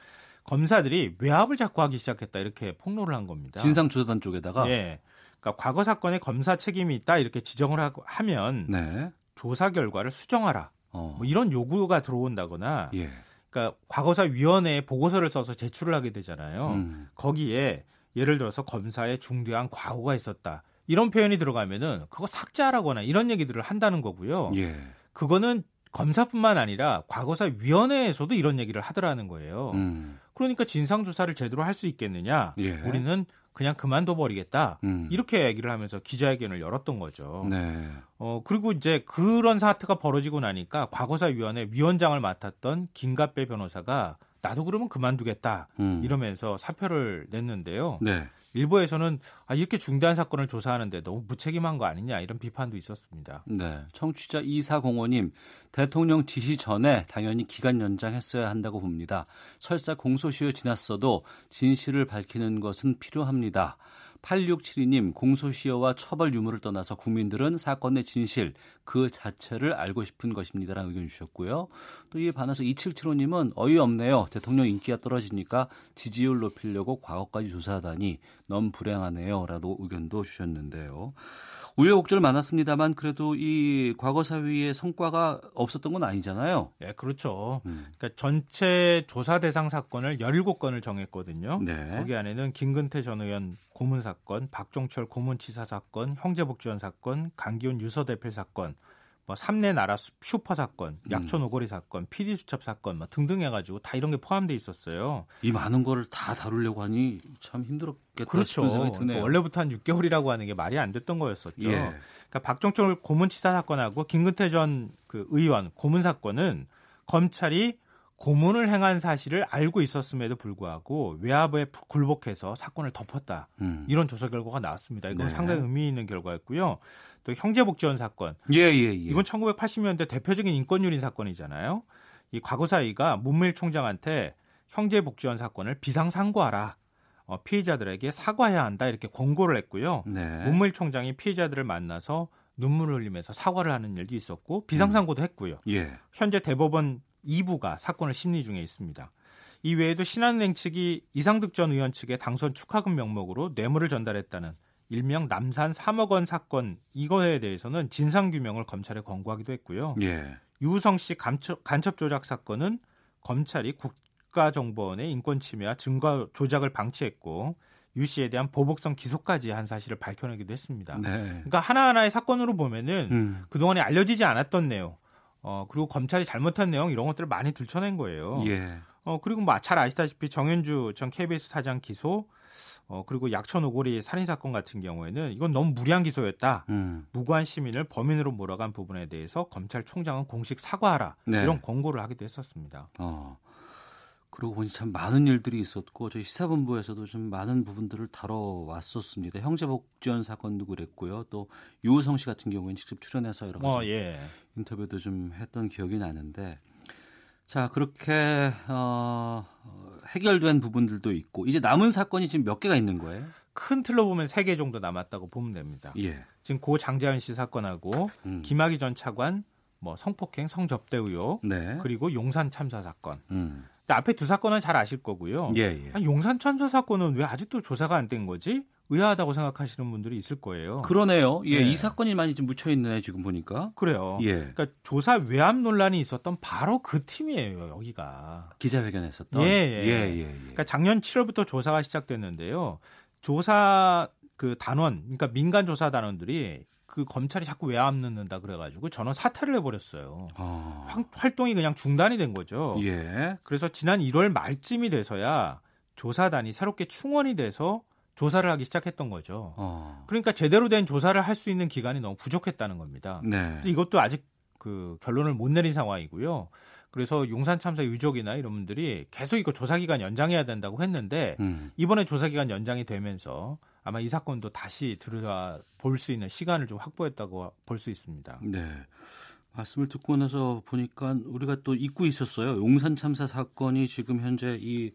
검사들이 외압을 자꾸 하기 시작했다 이렇게 폭로를 한 겁니다. 진상조사단 쪽에다가 예. 그러니까 과거 사건에 검사 책임이 있다 이렇게 지정을 하고 하면 네. 조사 결과를 수정하라. 어. 뭐 이런 요구가 들어온다거나 예. 그러니까 과거사 위원회에 보고서를 써서 제출을 하게 되잖아요. 음. 거기에 예를 들어서 검사의 중대한 과오가 있었다. 이런 표현이 들어가면은 그거 삭제하라거나 이런 얘기들을 한다는 거고요. 예. 그거는 검사뿐만 아니라 과거사 위원회에서도 이런 얘기를 하더라는 거예요. 음. 그러니까 진상 조사를 제대로 할 수 있겠느냐? 예. 우리는 그냥 그만둬 버리겠다. 음. 이렇게 얘기를 하면서 기자회견을 열었던 거죠. 네. 어 그리고 이제 그런 사태가 벌어지고 나니까 과거사 위원회 위원장을 맡았던 김갑배 변호사가 나도 그러면 그만두겠다 음. 이러면서 사표를 냈는데요. 네. 일부에서는 아, 이렇게 중대한 사건을 조사하는데 너무 무책임한 거 아니냐 이런 비판도 있었습니다. 네. 청취자 2405님, 대통령 지시 전에 당연히 기간 연장했어야 한다고 봅니다. 설사 공소시효 지났어도 진실을 밝히는 것은 필요합니다. 8672님 공소시효와 처벌 유무를 떠나서 국민들은 사건의 진실 그 자체를 알고 싶은 것입니다라는 의견 주셨고요. 또 이에 반해서 2775님은 어이없네요. 대통령 인기가 떨어지니까 지지율 높이려고 과거까지 조사하다니 너무 불행하네요. 라고 의견도 주셨는데요. 우여곡절 많았습니다만 그래도 이 과거 사위의 성과가 없었던 건 아니잖아요. 네, 그렇죠. 음. 그러니까 전체 조사 대상 사건을 17건을 정했거든요. 네. 거기 안에는 김근태 전 의원 고문 사건, 박종철 고문치사 사건, 형제복지원 사건, 강기훈 유서대필 사건, 뭐 삼내 나라 슈퍼 사건, 음. 약촌 오거리 사건, PD 수첩 사건 뭐 등등 해가지고 다 이런 게 포함돼 있었어요. 이 많은 거를 다 다루려고 하니 참 힘들었겠다 그렇죠. 생각이 드네요. 원래부터 한 6개월이라고 하는 게 말이 안 됐던 거였었죠. 예. 그러니까 박정철 고문치사 사건하고 김근태 전 그 의원 고문 사건은 검찰이 고문을 행한 사실을 알고 있었음에도 불구하고 외압에 굴복해서 사건을 덮었다. 음. 이런 조사 결과가 나왔습니다. 이건 네. 상당히 의미 있는 결과였고요. 또 형제복지원 사건. 예, 예, 예. 이건 1980년대 대표적인 인권유린 사건이잖아요. 이 과거사위가 문무일 총장한테 형제복지원 사건을 비상상고하라. 어, 피해자들에게 사과해야 한다 이렇게 권고를 했고요. 네. 문무일 총장이 피해자들을 만나서 눈물을 흘리면서 사과를 하는 일도 있었고 비상상고도 음. 했고요. 예. 현재 대법원 2부가 사건을 심리 중에 있습니다. 이 외에도 신한은행 측이 이상득 전 의원 측에 당선 축하금 명목으로 뇌물을 전달했다는 일명 남산 3억 원 사건 이거에 대해서는 진상 규명을 검찰에 권고하기도 했고요. 예. 유성 씨 간첩, 간첩 조작 사건은 검찰이 국가정보원의 인권 침해와 증거 조작을 방치했고 유 씨에 대한 보복성 기소까지 한 사실을 밝혀내기도 했습니다. 네. 그러니까 하나하나의 사건으로 보면은 음. 그동안에 알려지지 않았던 내용, 어 그리고 검찰이 잘못한 내용 이런 것들을 많이 들춰낸 거예요. 예. 어 그리고 뭐 잘 아시다시피 정현주 전 KBS 사장 기소, 어, 그리고 약천 오거리 살인 사건 같은 경우에는 이건 너무 무리한 기소였다. 음. 무고한 시민을 범인으로 몰아간 부분에 대해서 검찰총장은 공식 사과하라. 네. 이런 권고를 하기도 했었습니다. 어. 그러고 보니 참 많은 일들이 있었고 저희 시사본부에서도 좀 많은 부분들을 다뤄왔었습니다. 형제복지원 사건도 그랬고요. 또 유우성 씨 같은 경우에는 직접 출연해서 여러 가지 어, 예. 인터뷰도 좀 했던 기억이 나는데 자 그렇게 어, 해결된 부분들도 있고 이제 남은 사건이 지금 몇 개가 있는 거예요? 큰 틀로 보면 세개 정도 남았다고 보면 됩니다. 예. 지금 고 장자연 씨 사건하고 음. 김학의 전 차관 뭐 성폭행, 성접대 의혹 네. 그리고 용산 참사 사건. 음. 앞에 두 사건은 잘 아실 거고요. 예, 예. 아니, 용산 참사 사건은 왜 아직도 조사가 안 된 거지? 의아하다고 생각하시는 분들이 있을 거예요. 그러네요. 예, 네. 이 사건이 많이 좀 묻혀 있네 지금 보니까. 그래요. 예. 그러니까 조사 외압 논란이 있었던 바로 그 팀이에요, 여기가. 기자회견했었던. 예, 예. 예, 예, 예. 그러니까 작년 7월부터 조사가 시작됐는데요. 조사 그 단원, 그러니까 민간 조사 단원들이 그 검찰이 자꾸 외압 넣는다 그래가지고 전원 사퇴를 해버렸어요. 어. 활동이 그냥 중단이 된 거죠. 예. 그래서 지난 1월 말쯤이 돼서야 조사단이 새롭게 충원이 돼서 조사를 하기 시작했던 거죠. 어. 그러니까 제대로 된 조사를 할 수 있는 기간이 너무 부족했다는 겁니다. 네. 이것도 아직 그 결론을 못 내린 상황이고요. 그래서 용산 참사 유족이나 이런 분들이 계속 이거 조사 기간 연장해야 된다고 했는데 음. 이번에 조사 기간 연장이 되면서 아마 이 사건도 다시 들여다 볼 수 있는 시간을 좀 확보했다고 볼 수 있습니다. 네. 말씀을 듣고 나서 보니까 우리가 또 잊고 있었어요. 용산 참사 사건이 지금 현재 이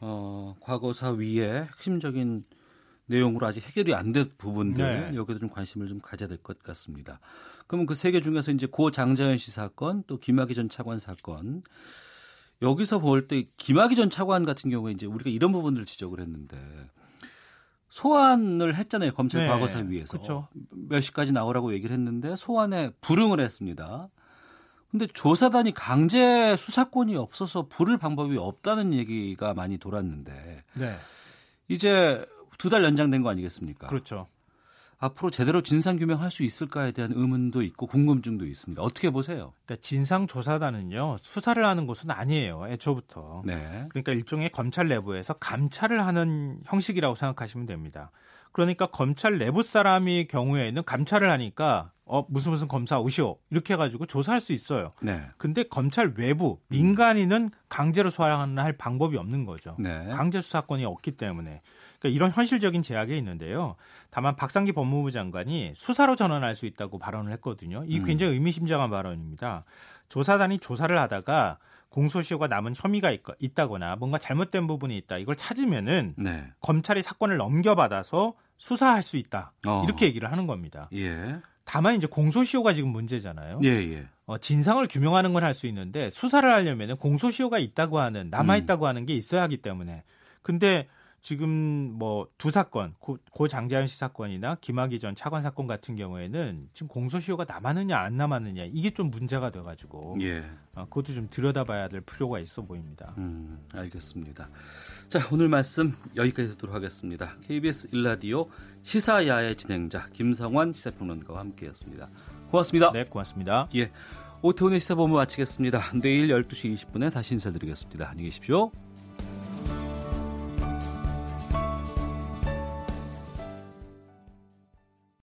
어, 과거사 위에 핵심적인 내용으로 아직 해결이 안 된 부분들 네. 여기도 좀 관심을 좀 가져야 될 것 같습니다. 그러면 그 세 개 중에서 이제 고 장자연 씨 사건 또 김학의 전 차관 사건 여기서 볼 때 김학의 전 차관 같은 경우에 이제 우리가 이런 부분들을 지적을 했는데 소환을 했잖아요 검찰 네. 과거사 위에서 그쵸. 몇 시까지 나오라고 얘기를 했는데 소환에 불응을 했습니다. 근데 조사단이 강제 수사권이 없어서 부를 방법이 없다는 얘기가 많이 돌았는데 네. 이제 두 달 연장된 거 아니겠습니까? 그렇죠. 앞으로 제대로 진상 규명할 수 있을까에 대한 의문도 있고 궁금증도 있습니다. 어떻게 보세요? 그러니까 진상 조사단은요 수사를 하는 곳은 아니에요. 애초부터. 네. 그러니까 일종의 검찰 내부에서 감찰을 하는 형식이라고 생각하시면 됩니다. 그러니까 검찰 내부 사람이 경우에는 감찰을 하니까 어 무슨 무슨 검사 오시오 이렇게 해가지고 조사할 수 있어요. 네. 근데 검찰 외부 민간인은 강제로 소환할 방법이 없는 거죠. 네. 강제 수사권이 없기 때문에 그러니까 이런 현실적인 제약이 있는데요. 다만 박상기 법무부 장관이 수사로 전환할 수 있다고 발언을 했거든요. 이 음. 굉장히 의미심장한 발언입니다. 조사단이 조사를 하다가 공소시효가 남은 혐의가 있, 다거나 뭔가 잘못된 부분이 있다 이걸 찾으면은 네. 검찰이 사건을 넘겨받아서 수사할 수 있다 어. 이렇게 얘기를 하는 겁니다. 예. 다만 이제 공소시효가 지금 문제잖아요. 예, 예. 어, 진상을 규명하는 건 할 수 있는데 수사를 하려면은 공소시효가 있다고 하는 남아 있다고 음. 하는 게 있어야 하기 때문에 근데 지금 뭐 두 사건 고, 고 장자연 씨 사건이나 김학의 전 차관 사건 같은 경우에는 지금 공소시효가 남았느냐 안 남았느냐 이게 좀 문제가 돼가지고 예. 어, 그것도 좀 들여다봐야 될 필요가 있어 보입니다. 음, 알겠습니다. 자 오늘 말씀 여기까지 듣도록 하겠습니다. KBS 일라디오 시사야의 진행자 김성환 시사평론가와 함께했습니다. 고맙습니다. 네, 고맙습니다. 예. 오태훈의 시사본부 마치겠습니다. 내일 12시 20분에 다시 인사드리겠습니다. 안녕히 계십시오.